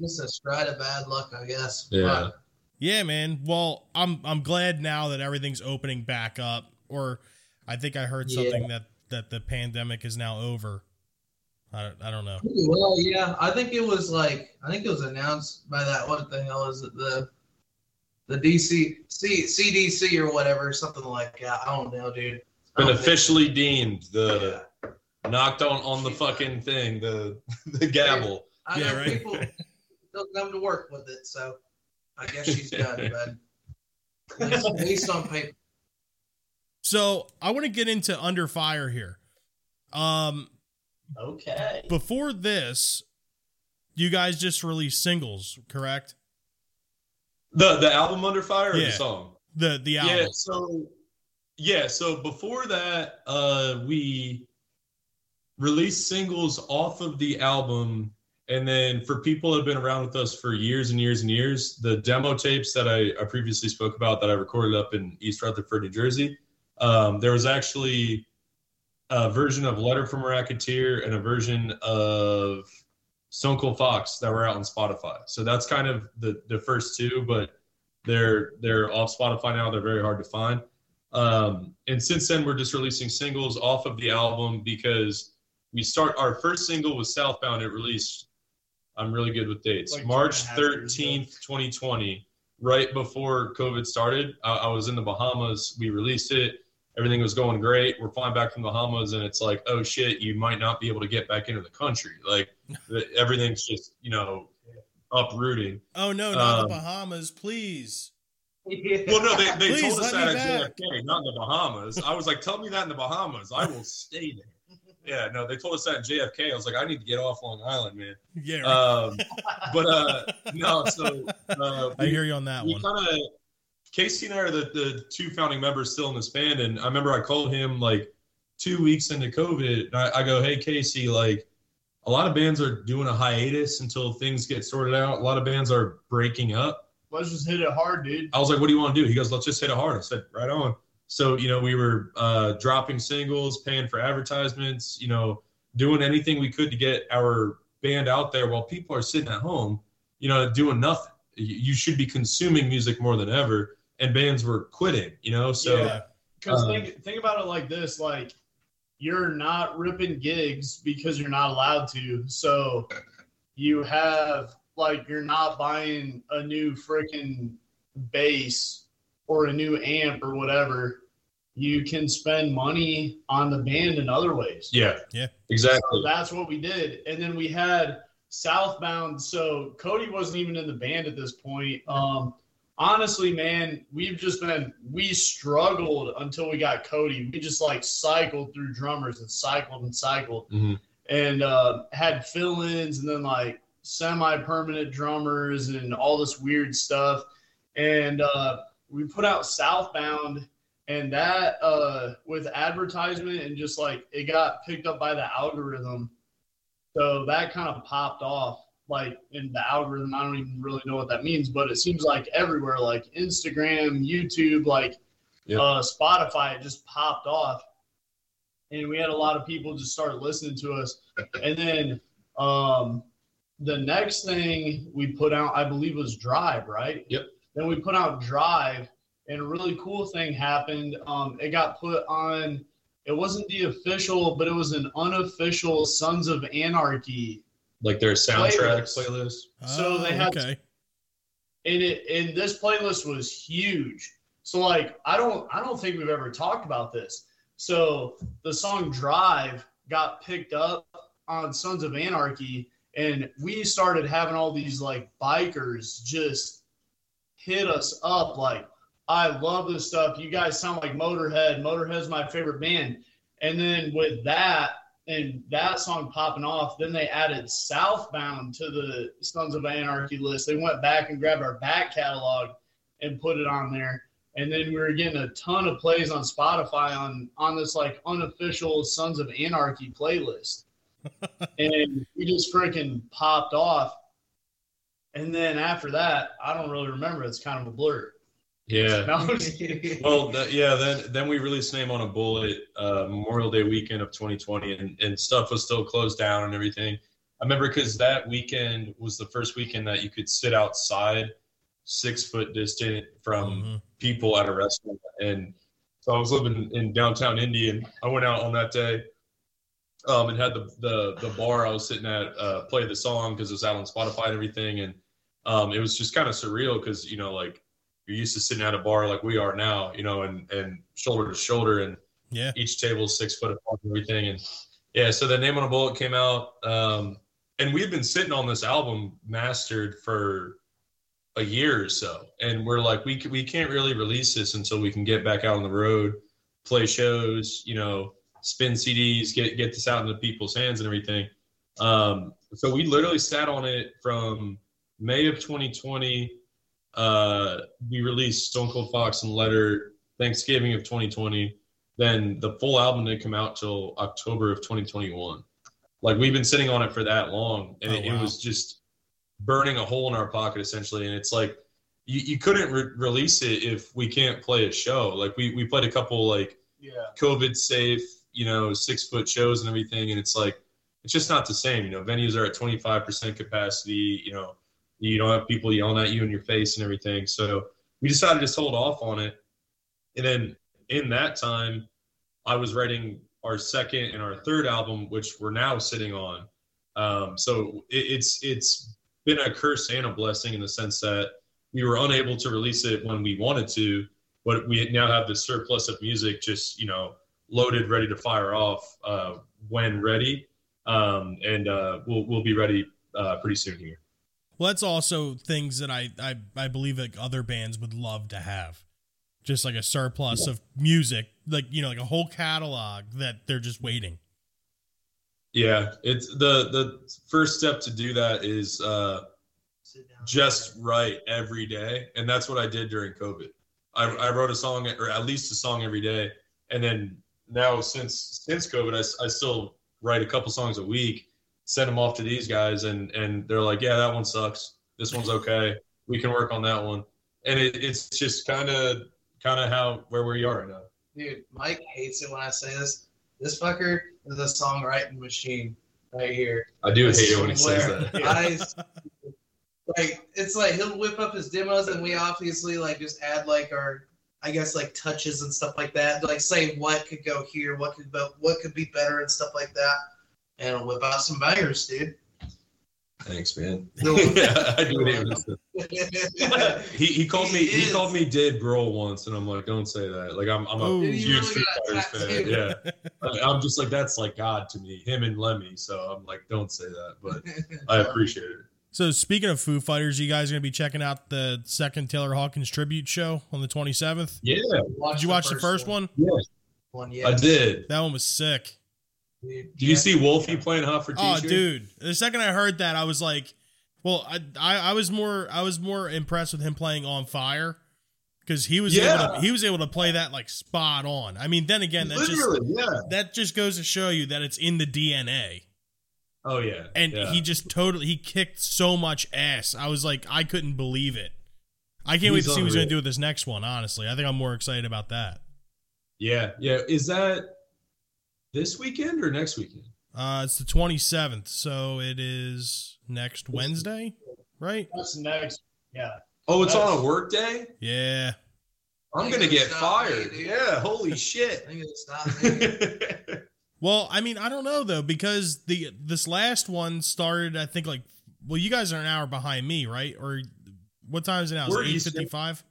Just a stride of bad luck, I guess. Yeah. Fuck. Yeah, man. Well, I'm I'm glad now that everything's opening back up. Or I think I heard Yeah. something that that the pandemic is now over. I don't, I don't know. Well, yeah, I think it was like I think it was announced by that. What the hell is it? The the DC C, CDC or whatever, something like that. I don't know, dude. I Been don't think- officially deemed the Yeah. knocked on on the fucking thing, the the gavel. I Yeah, know right. people don't come to work with it, so I guess she's done. But at least, at least on paper. So I want to get into Under Fire here. Um, Okay. before this, you guys just released singles, correct? The the album Under Fire or Yeah. the song? The the album. Yeah, so yeah, so before that, uh we released singles off of the album and then for people that have been around with us for years and years and years, the demo tapes that I, I previously spoke about that I recorded up in East Rutherford, New Jersey, um, there was actually a version of Letter from a Racketeer and a version of Stone Cold Fox that were out on Spotify. So that's kind of the the first two, but they're they're off Spotify now. They're very hard to find. Um, and since then, we're just releasing singles off of the album because we start our first single was Southbound. It released. I'm really good with dates. Like March and a half years ago. 13th, 2020, right before COVID started. I, I was in the Bahamas. We released it. Everything was going great. We're flying back from the Bahamas, and it's like, oh shit, you might not be able to get back into the country. Like the- everything's just you know uprooting. Oh no, not Um, the Bahamas, please. Well, no, they, they Please, told us that me at back. JFK, not in the Bahamas. I was like, tell me that in the Bahamas. I will stay there. Yeah, no, they told us that in JFK. I was like, I need to get off Long Island, man. Yeah, right. Um, but uh, no, so uh, I hear you on that we one. kind of Casey and I are the, the two founding members still in this band, and I remember I called him like two weeks into COVID, and I, I go, "Hey Casey, like a lot of bands are doing a hiatus until things get sorted out. A lot of bands are breaking up." Let's just hit it hard, dude. I was like, "What do you want to do?" He goes, "Let's just hit it hard." I said, "Right on." So you know, we were uh, dropping singles, paying for advertisements, you know, doing anything we could to get our band out there while people are sitting at home, you know, doing nothing. You should be consuming music more than ever, and bands were quitting, you know. So Yeah. Because Um, think think about it like this: like you're not ripping gigs because you're not allowed to. So you have like you're not buying a new freaking bass or a new amp or whatever. You can spend money on the band in other ways. yeah, Yeah. exactly. So that's what we did. And then we had Southbound. So Cody wasn't even in the band at this point. Um, honestly, man, we've just been, we struggled until we got Cody. We just like cycled through drummers and cycled and cycled Mhm. and uh, had fill ins and then like semi permanent drummers and all this weird stuff. And uh, we put out Southbound and that uh with advertisement and just like it got picked up by the algorithm. So that kind of popped off like in the algorithm. I don't even really know what that means but it seems like everywhere like instagram youtube like Yep. uh spotify it just popped off. And we had a lot of people just start listening to us. And then um the next thing we put out i believe was drive right? Yep. Then we put out drive and a really cool thing happened. Um, it got put on. It wasn't the official, but it was an unofficial Sons of Anarchy. Like their soundtrack Playlist. playlist. So they Oh, had- okay. And it and this playlist was huge. So like I don't I don't think we've ever talked about this. So the song Drive got picked up on Sons of Anarchy, and we started having all these like bikers just hit us up like, I love this stuff. You guys sound like Motorhead. Motorhead's my favorite band. And then with that and that song popping off, then they added Southbound to the Sons of Anarchy list. They went back and grabbed our back catalog and put it on there. And then we were getting a ton of plays on Spotify on on this like unofficial Sons of Anarchy playlist. and we just freaking popped off. And then after that, I don't really remember. It's kind of a blur. Yeah. No, I'm just kidding. Well, th- yeah. Then then we released Name on a Bullet uh, Memorial Day weekend of 2020, and, and stuff was still closed down and everything. I remember because that weekend was the first weekend that you could sit outside, six foot distant from Mhm. people at a restaurant, and so I was living in downtown Indy, and I went out on that day, um, and had the the the bar I was sitting at uh, play the song because it was out on Spotify and everything, and um, it was just kind of surreal because you know like you're used to sitting at a bar like we are now, you know, and and shoulder to shoulder, and Yeah. each table six foot apart and everything, and yeah, so the name on a bullet came out, um, and we've been sitting on this album mastered for a year or so, and we're like, we we can't really release this until we can get back out on the road, play shows, you know, spin CDs, get get this out into people's hands and everything. Um, so we literally sat on it from May of 2020. Uh, we released Stone Cold Fox and Letter Thanksgiving of 2020. Then the full album didn't come out till October of 2021. Like we've been sitting on it for that long, and Oh, it, it was just burning a hole in our pocket essentially. And it's like you, you couldn't re- release it if we can't play a show. Like we we played a couple like yeah. COVID safe, you know, six foot shows and everything. And it's like, it's just not the same. You know, venues are at 25% capacity. You know, you don't have people yelling at you in your face and everything. So we decided to hold off on it. And then in that time, I was writing our second and our third album, which we're now sitting on. Um, so it, it's it's been a curse and a blessing in the sense that we were unable to release it when we wanted to, but we now have the surplus of music just you know loaded, ready to fire off uh, when ready, um, and uh, we'll we'll be ready uh, pretty soon here. Well, that's also things that I, I I believe like other bands would love to have, just like a surplus of music, like you know, like a whole catalog that they're just waiting. Yeah, it's the the first step to do that is uh, just write every day, and that's what I did during COVID. I, I wrote a song, or at least a song every day, and then now since since COVID, I, I still write a couple songs a week send them off to these guys, and and they're like, yeah, that one sucks. This one's okay. We can work on that one, and it, it's just kind of kind of how where we are right now. Dude, Mike hates it when I say this. This fucker is a songwriting machine right here. I do hate it when he says that. I, like it's like he'll whip up his demos and we obviously like just add like our I guess like touches and stuff like that. Like say what could go here, what could what could be better and stuff like that and whip out some bangers, dude. Thanks, man. yeah, I do he he called me he, he called me Dave Grohl once, and I'm like, don't say that. Like I'm I'm a Ooh, huge Foo Fighters fan. Yeah, I'm just like that's like God to me, him and Lemmy. So I'm like, don't say that, but I appreciate it. So speaking of Foo Fighters, you guys are gonna be checking out the second Taylor Hawkins tribute show on the 27th. Yeah, did you watch the first, the first one? one? Yeah, one. Yeah, I did. That one was sick. Do you see Wolfie playing hot for Oh, dude! The second I heard that, I was like, "Well, I, I, I was more, I was more impressed with him playing on fire." because he was yeah. able to he was able to play that like spot on. I mean, then again, that Literally, just yeah. that just goes to show you that it's in the DNA. Oh yeah, and yeah. he just totally he kicked so much ass. I was like, I couldn't believe it. I can't He's wait to see what he's going to do with this next one. Honestly, I think I'm more excited about that. Yeah, yeah. Is that this weekend or next weekend? Uh, it's the 27th, so it is next Wednesday, right? That's next. Yeah. Oh, it's That's, on a work day? Yeah. I'm going to get fired. Me, yeah, holy shit. well, I mean, I don't know though because the this last one started I think like well, you guys are an hour behind me, right? Or what time is it now? Is it 8:55?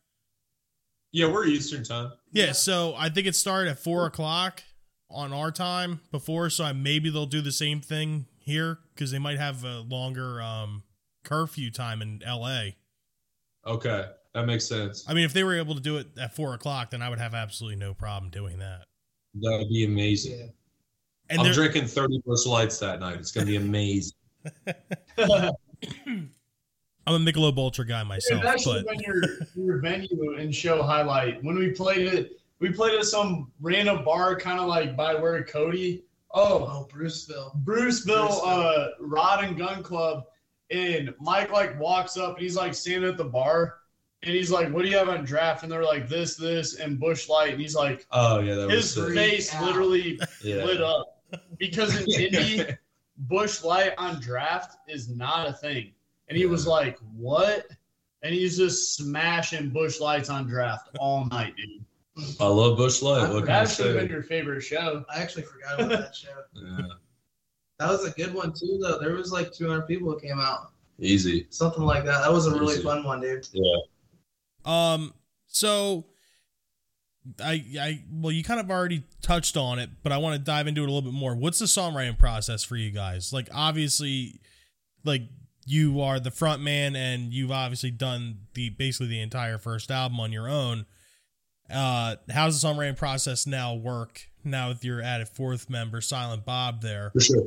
Yeah, we're Eastern time. Yeah, yeah, so I think it started at four o'clock on our time before, so I, maybe they'll do the same thing here because they might have a longer um, curfew time in L.A. Okay, that makes sense. I mean, if they were able to do it at four o'clock, then I would have absolutely no problem doing that. That would be amazing. Yeah. And I'm drinking 30 Busch Lights that night. It's going to be amazing. I'm a Michelob Ultra guy myself. It's actually but... been your, your venue and show highlight. When we played it we played at some random bar, kind of like by where Cody. Oh, oh, Bruceville. Bruceville, Bruceville. uh, Rod and Gun Club, and Mike like walks up and he's like standing at the bar, and he's like, "What do you have on draft?" And they're like, "This, this, and Busch Light," and he's like, "Oh yeah," that his face literally yeah. lit up because in Indy, Busch Light on draft is not a thing, and he was like, "What?" And he's just smashing Busch Lights on draft all night, dude. I love Busch Light. What that should have been your favorite show. I actually forgot about that show. yeah. That was a good one too, though. There was like 200 people that came out. Easy. Something like that. That was a really Easy. fun one, dude. Yeah. Um. So, I I well, you kind of already touched on it, but I want to dive into it a little bit more. What's the songwriting process for you guys? Like, obviously, like you are the front man, and you've obviously done the basically the entire first album on your own uh, how does the songwriting process now work now with your added fourth member, Silent Bob, there? For sure.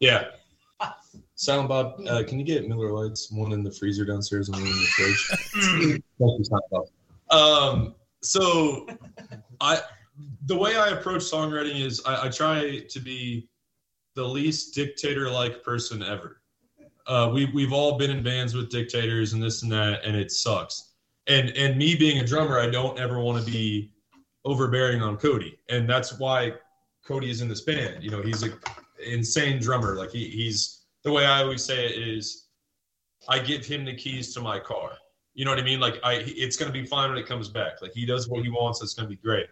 Yeah. Silent Bob, uh, can you get Miller Lights? One in the freezer downstairs and one in the fridge. Thank you, Silent Bob. Um, so, I the way I approach songwriting is I, I try to be the least dictator-like person ever. Uh, we we've all been in bands with dictators and this and that, and it sucks and and me being a drummer, I don't ever want to be overbearing on Cody, and that's why Cody is in this band. You know, he's an insane drummer. Like he, he's the way I always say it is, I give him the keys to my car. You know what I mean? Like I, it's gonna be fine when it comes back. Like he does what he wants. It's gonna be great.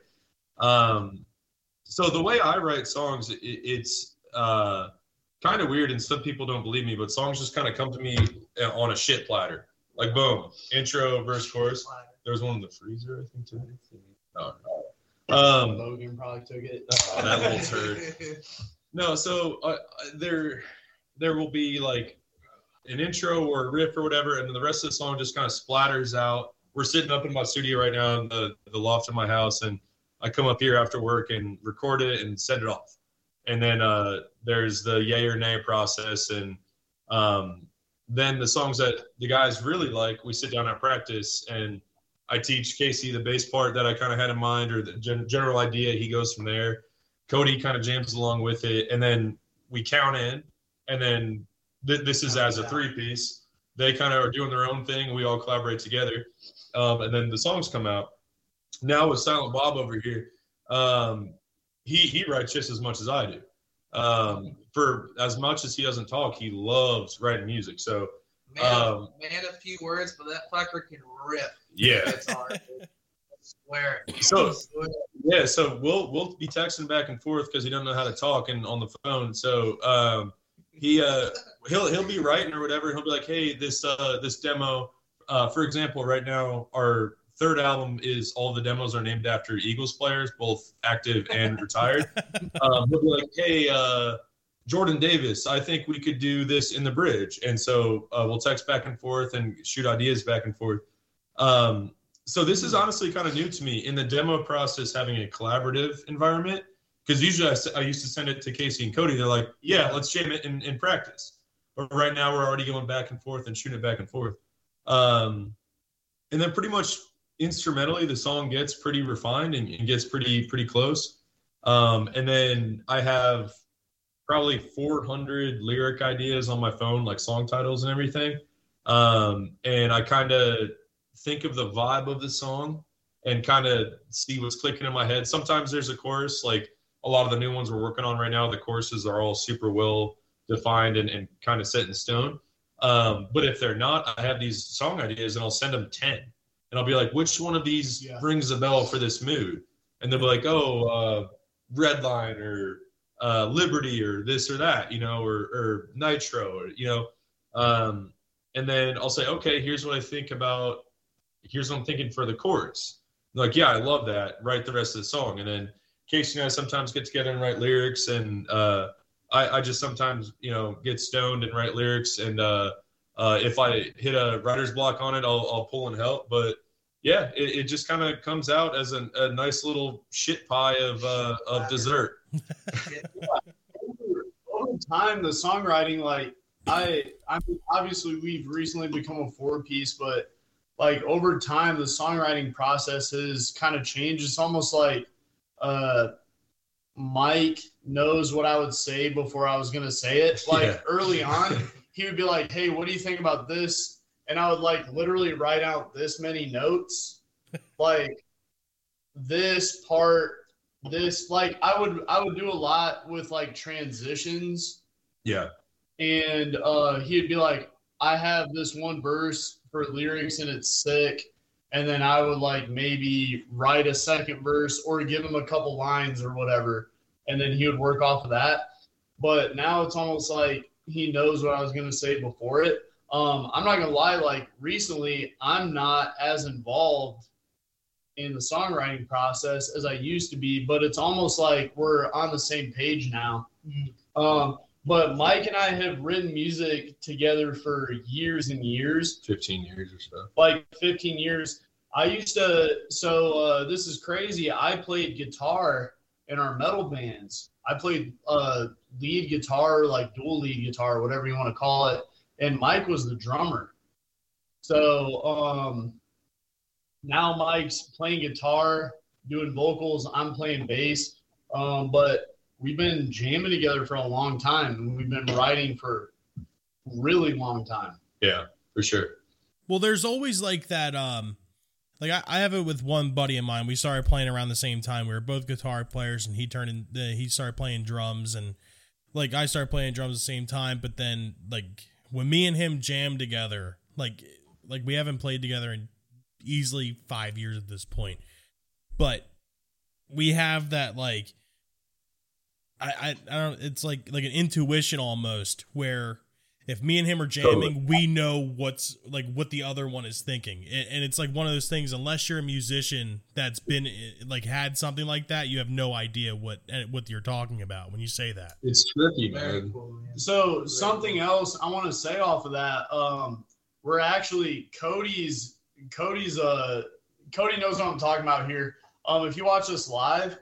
Um, so the way I write songs, it, it's uh, kind of weird, and some people don't believe me, but songs just kind of come to me uh, on a shit platter. Like boom, intro, verse, chorus. There was one in the freezer, I think too. Oh, um, Logan probably took it. oh, that little turd. No, so uh, there, there will be like an intro or a riff or whatever, and then the rest of the song just kind of splatters out. We're sitting up in my studio right now in the, the loft of my house, and I come up here after work and record it and send it off. And then uh, there's the yay or nay process, and um, then the songs that the guys really like, we sit down at practice, and I teach Casey the bass part that I kind of had in mind or the gen- general idea. He goes from there. Cody kind of jams along with it, and then we count in, and then th- this is as a three piece. They kind of are doing their own thing. We all collaborate together, um, and then the songs come out. Now with Silent Bob over here, um, he he writes just as much as I do. Um, for as much as he doesn't talk, he loves writing music. So Man, Um, man, a few words, but that fucker can rip. yeah, It's hard. Swear. So- swear. Yeah, so we'll we'll be texting back and forth because he doesn't know how to talk and on the phone. So um, he uh, he'll he'll be writing or whatever. He'll be like, hey, this uh, this demo, uh, for example, right now our third album is all the demos are named after Eagles players, both active and retired. um, he'll be like, hey, uh, Jordan Davis, I think we could do this in the bridge, and so uh, we'll text back and forth and shoot ideas back and forth. Um, so this is honestly kind of new to me in the demo process having a collaborative environment. Because usually I used to send it to casey and cody. They're like yeah let's jam it in, in practice. But right now we're already going back and forth and shooting it back and forth. Um, and then pretty much instrumentally the song gets pretty refined and, and gets pretty pretty close um, and then i have probably 400 lyric ideas on my phone like song titles and everything um, and i kind of think of the vibe of the song and kind of see what's clicking in my head. Sometimes there's a chorus, like a lot of the new ones we're working on right now. The choruses are all super well defined and, and kind of set in stone. Um, but if they're not, I have these song ideas and I'll send them 10. And I'll be like, which one of these Yeah. rings a bell for this mood? And they'll be like, oh, uh, Redline or uh, Liberty or this or that, you know, or, or Nitro, or, you know. Um, and then I'll say, okay, here's what I think about here's what I'm thinking for the chorus. Like, yeah, I love that. Write the rest of the song. And then Casey and I sometimes get together and write lyrics. And uh, I, I just sometimes, you know, get stoned and write lyrics. And uh, uh, if I hit a writer's block on it, I'll, I'll pull and help. But yeah, it, it just kind of comes out as a, a nice little shit pie of, uh, of dessert. over, over time, the songwriting, like I, I mean, obviously we've recently become a four piece, but like over time, the songwriting process has kind of changed. It's almost like uh, Mike knows what I would say before I was gonna say it. Like Yeah. early on, he would be like, "Hey, what do you think about this?" And I would like literally write out this many notes, like this part this like i would i would do a lot with like transitions Yeah. and uh he'd be like i have this one verse for lyrics and it's sick and then i would like maybe write a second verse or give him a couple lines or whatever and then he would work off of that but now it's almost like he knows what i was going to say before it um i'm not going to lie like recently i'm not as involved in the songwriting process as I used to be, but it's almost like we're on the same page now. Mhm. Um, but Mike and I have written music together for years and years, 15 years or so. like 15 years. I used to, so uh, this is crazy. I played guitar in our metal bands. I played uh, lead guitar, like dual lead guitar, whatever you want to call it. And Mike was the drummer. So um, now Mike's playing guitar, doing vocals. I'm playing bass. Um, but we've been jamming together for a long time. and We've been writing for really long time. Yeah, for sure. Well, there's always like that. Um, like I, I have it with one buddy of mine. We started playing around the same time. We were both guitar players, and he turned in. Uh, he started playing drums, and like I started playing drums at the same time. But then, like when me and him jammed together, like like we haven't played together in easily five years at this point, but we have that like I, I I don't it's like like an intuition almost where if me and him are jamming, totally. we know what's like what the other one is thinking, and, and, it's like one of those things. Unless you're a musician that's been like had something like that, you have no idea what eh, what you're talking about when you say that. It's tricky, man. So something else I want to say off of that, um, we're actually Cody's Cody's uh Cody knows what I'm talking about here. Um, if you watch us live,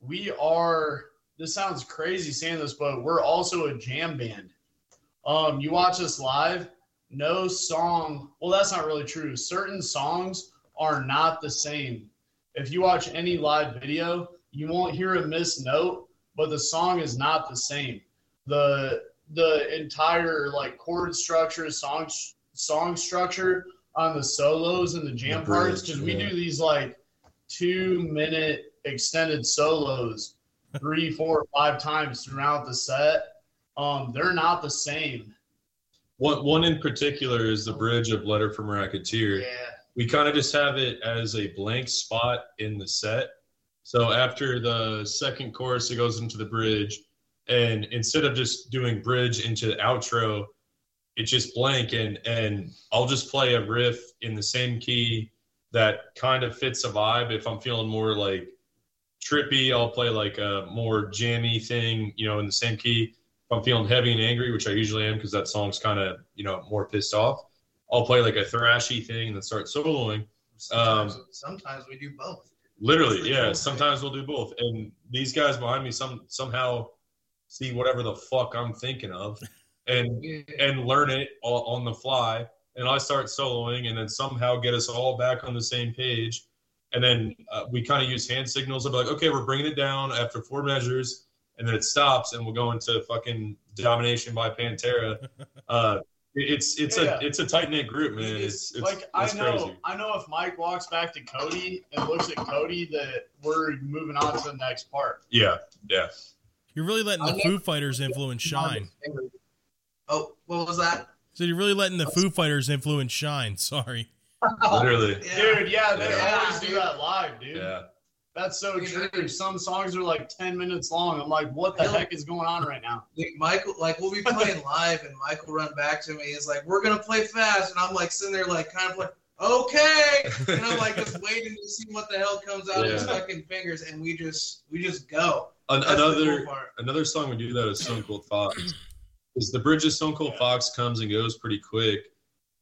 we are. This sounds crazy saying this, but we're also a jam band. Um, you watch us live, no song. Well, that's not really true. Certain songs are not the same. If you watch any live video, you won't hear a missed note, but the song is not the same. The the entire like chord structure, song song structure on the solos and the jam the parts because we do these like two minute extended solos three, four, five times throughout the set um, they're not the same. One one in particular is the bridge of Letter from a Racketeer. Yeah. We kind of just have it as a blank spot in the set. So after the second chorus, it goes into the bridge, and instead of just doing bridge into the outro, it's just blank, and and I'll just play a riff in the same key that kind of fits a vibe. If I'm feeling more like trippy, I'll play like a more jammy thing, you know, in the same key. I'm feeling heavy and angry, which I usually am because that song's kind of you know more pissed off, I'll play like a thrashy thing and then start soloing. Sometimes, um, sometimes we do both. Literally, yeah. Sometimes we'll do both, and these guys behind me some somehow see whatever the fuck I'm thinking of, and yeah. and learn it all on the fly. And I start soloing, and then somehow get us all back on the same page. And then uh, we kind of use hand signals of like, okay, we're bringing it down after four measures and then it stops and we'll go into fucking domination by Pantera. Uh, it's it's yeah. a it's a tight knit group, man. It's, it's like it's I know crazy. I know if Mike walks back to Cody and looks at Cody that we're moving on to the next part. Yeah, yeah. You're really letting the Foo Fighters influence shine. Oh, what was that? So you're really letting the Foo Fighters influence shine. Sorry. Literally, yeah. dude. Yeah, they yeah. always do that live, dude. Yeah. That's so true. Some songs are like 10 minutes long. I'm like, what the heck is going on right now? Michael, like, we'll be playing live, and Michael run back to me. He's like, we're going to play fast. And I'm like, sitting there, like, kind of like, okay. And I'm like, just waiting to see what the hell comes out yeah. of his fucking fingers. And we just, we just go. An- another, cool another song we do that is Stone Cold Fox. is the bridge of Stone Cold yeah. Fox comes and goes pretty quick.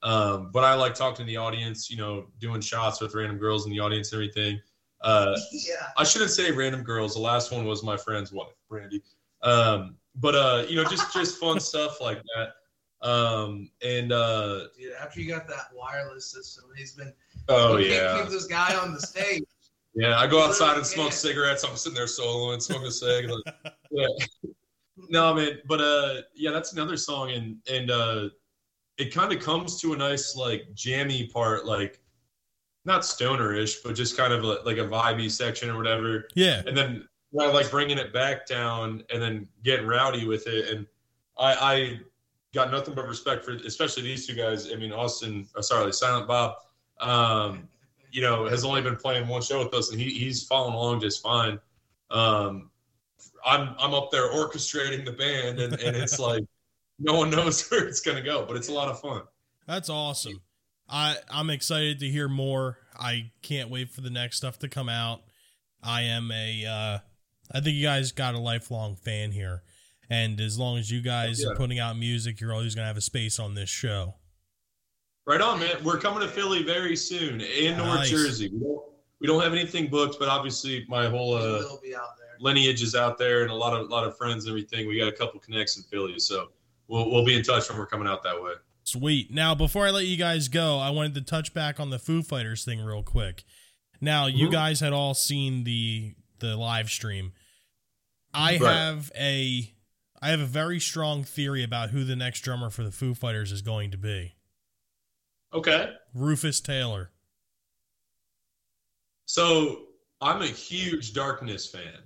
Um, but I like talking to the audience, you know, doing shots with random girls in the audience and everything. Uh, yeah. I shouldn't say random girls. The last one was my friend's wife, Brandy. Um, but uh, you know, just just fun stuff like that. Um, and uh, Dude, after you got that wireless system, he's been oh yeah, keep this guy on the stage. Yeah, I go outside and smoke cigarettes. I'm sitting there soloing, smoking a cig. Like, yeah. No, man, but uh, yeah, that's another song, and and uh, it kind of comes to a nice like jammy part, like not stonerish, but just kind of a, like a vibey section or whatever. Yeah. And then like bringing it back down and then getting rowdy with it. And I, I got nothing but respect for, especially these two guys. I mean, Austin, uh, sorry, Silent Bob, um, you know, has only been playing one show with us, and he, he's following along just fine. Um, I'm I'm up there orchestrating the band, and, and it's like no one knows where it's gonna go, but it's a lot of fun. That's awesome. I I'm excited to hear more. I can't wait for the next stuff to come out. I am a uh I think you guys got a lifelong fan here. And as long as you guys yeah. are putting out music, you're always gonna have a space on this show. Right on, man. We're coming to Philly very soon in nice. North Jersey. We don't, we don't have anything booked, but obviously my whole uh, lineage is out there and a lot of a lot of friends and everything. We got a couple connects in Philly, so we'll we'll be in touch when we're coming out that way. Sweet. Now, before I let you guys go, I wanted to touch back on the Foo Fighters thing real quick. Now, you mm-hmm. guys had all seen the the live stream. I right. have a I have a very strong theory about who the next drummer for the Foo Fighters is going to be. Okay. Rufus Taylor. So, I'm a huge Darkness fan.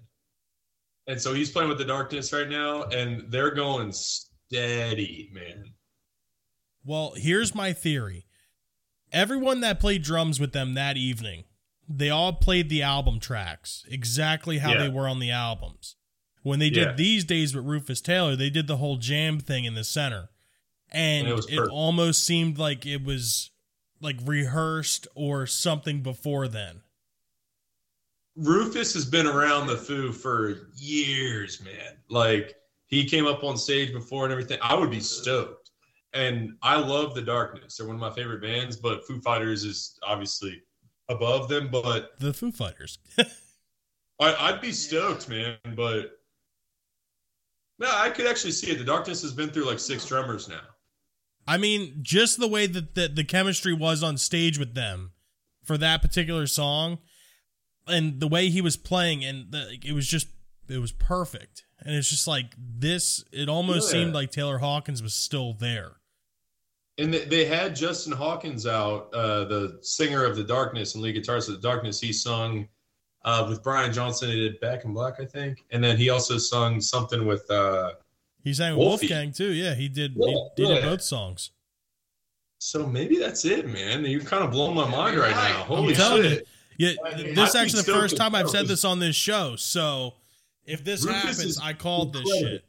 And so he's playing with the Darkness right now and they're going steady, man. Well, here's my theory. everyone that played drums with them that evening, they all played the album tracks exactly how Yeah. they were on the albums. When they did Yeah. these days with Rufus Taylor, they did the whole jam thing in the center. And, And it it, almost seemed like it was like rehearsed or something before then. Rufus has been around the Foo for years, man. Like he came up on stage before and everything. I would be stoked. And I love the Darkness. They're one of my favorite bands, but Foo Fighters is obviously above them. But The Foo Fighters. I, I'd be stoked, man. But no, I could actually see it. The Darkness has been through like six drummers now. I mean, just the way that the, the chemistry was on stage with them for that particular song and the way he was playing and the, it was just it was perfect. And it's just like this it almost Yeah. seemed like Taylor Hawkins was still there. And they, they had Justin Hawkins out, uh, the singer of the Darkness and lead guitarist of the Darkness. He sung uh, with Brian Johnson. He did Back in Black, I think, and then he also sung something with. Uh, He sang Wolfie. Wolfgang too. Yeah, he did Yeah, he, he did yeah. both songs. so maybe that's it, man. You're kind of blowing my mind right now. Holy telling shit! Yeah, this is actually the first time I've said this on this show. So if this Rufus happens, I called this shit.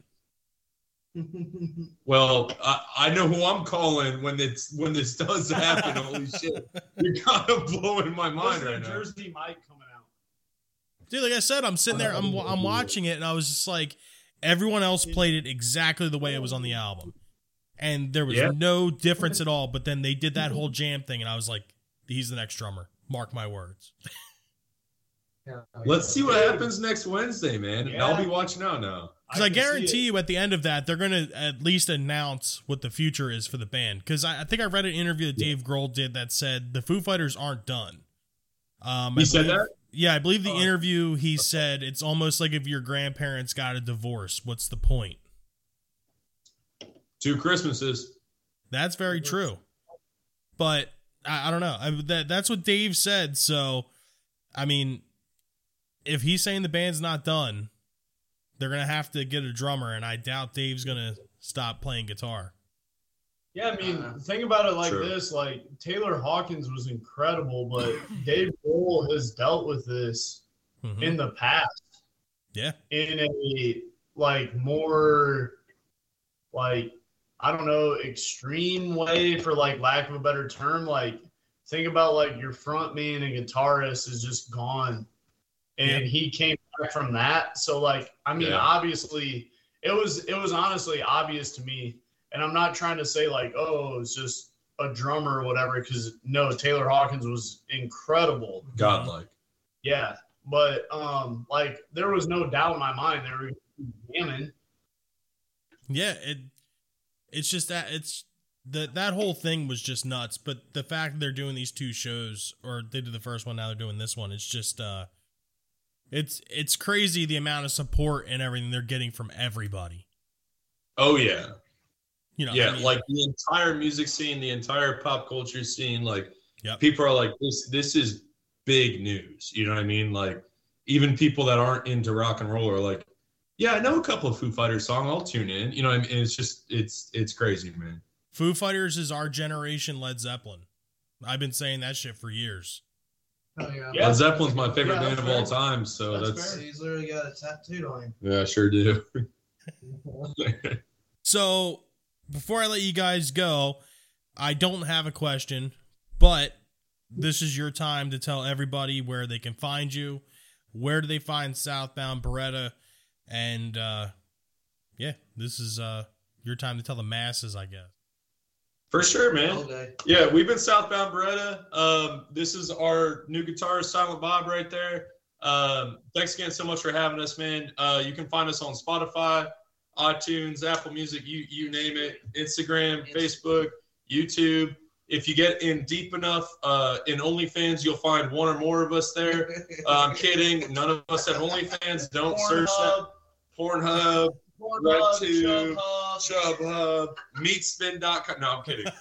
Well, I, I know who I'm calling when it's when this does happen. Holy shit! You're kind of blowing my mind right the now. Jersey Mike coming out? Dude, like I said, I'm sitting there, I'm oh, I'm watching it, and I was just like, everyone else played it exactly the way it was on the album, and there was Yeah. no difference at all. But then they did that whole jam thing, and I was like, he's the next drummer. Mark my words. Let's see what happens next Wednesday, man. Yeah. I'll be watching out now. Because I, see guarantee you, at the end of that, they're going to at least announce what the future is for the band. Because I, I think I read an interview that Dave Grohl did that said the Foo Fighters aren't done. Um, He I said believe- that? Yeah, I believe the Oh. interview he said it's almost like if your grandparents got a divorce. What's the point? Two Christmases. That's very true. But I, I don't know. I, that that's what Dave said. So, I mean, if he's saying the band's not done, they're gonna have to get a drummer, and I doubt Dave's gonna stop playing guitar. Yeah, I mean, Uh, think about it like True. this: like Taylor Hawkins was incredible, but Dave Grohl has dealt with this Mhm. in the past Yeah, in a like more like I don't know extreme way, for like lack of a better term. Like think about like your front man and guitarist is just gone, and Yeah. he came back from that. So like, I mean, Yeah. obviously, it was it was honestly obvious to me, and I'm not trying to say like, oh, it's just a drummer or whatever, because no, Taylor Hawkins was incredible. Godlike. Yeah, but um, like there was no doubt in my mind they were jamming. yeah. It it's just that it's that that whole thing was just nuts. But the fact that they're doing these two shows, or they did the first one, now they're doing this one. It's just uh, it's it's crazy the amount of support and everything they're getting from everybody. Oh yeah. You know, yeah, I mean, like the entire music scene, the entire pop culture scene, like Yep. people are like this this is big news. You know what I mean? Like even people that aren't into rock and roll are like, Yeah, I know a couple of Foo Fighters song. I'll tune in. You know I mean? It's just it's it's crazy, man. Foo Fighters is our generation Led Zeppelin. I've been saying that shit for years. Oh yeah. Yeah. Led Zeppelin's my favorite Yeah, band that's of all time, so That's that's, fair. He's literally got a tattooed on him. yeah, I sure do. So before I let you guys go, I don't have a question, but this is your time to tell everybody where they can find you. Where do they find Southbound Beretta? And uh yeah, this is uh your time to tell the masses, I guess. For sure, man. Yeah, we've been Southbound Beretta. Um, this is our new guitarist, Silent Bob, right there. Um, thanks again so much for having us, man. Uh, you can find us on Spotify, iTunes, Apple Music, you you name it, Instagram, Facebook, YouTube. If you get in deep enough uh, in OnlyFans, you'll find one or more of us there. Uh, I'm kidding. None of us have OnlyFans. Don't search that. Pornhub, Pornhub, RedTube, Chubhub. Meatspin.com. No, I'm kidding.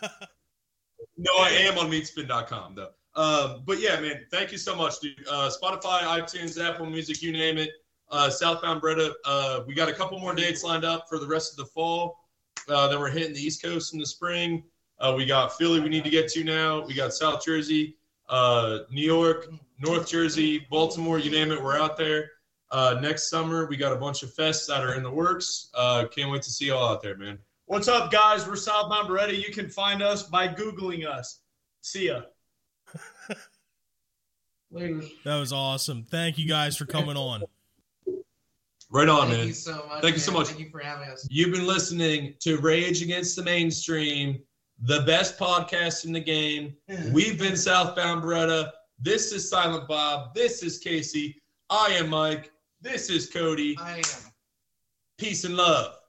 No, I am on meatspin.com though. Um, but yeah, man, thank you so much, dude. Uh, Spotify, iTunes, Apple Music, you name it. Uh, Southbound Beretta. Uh, we got a couple more dates lined up for the rest of the fall. Uh, then we're hitting the East Coast in the spring. Uh, we got Philly. We need to get to now. We got South Jersey, uh, New York, North Jersey, Baltimore. You name it, we're out there. Uh, next summer, we got a bunch of fests that are in the works. Uh, can't wait to see you all out there, man. What's up, guys? We're Southbound Beretta. You can find us by Googling us. See ya. Later. That was awesome. Thank you guys for coming on. Right on, Thank man. you so much. Thank you so much. Thank you for having us. You've been listening to Rage Against the Mainstream, the best podcast in the game. We've been Southbound Beretta. This is Silent Bob. This is Casey. I am Mike. This is Cody. I am. Peace and love.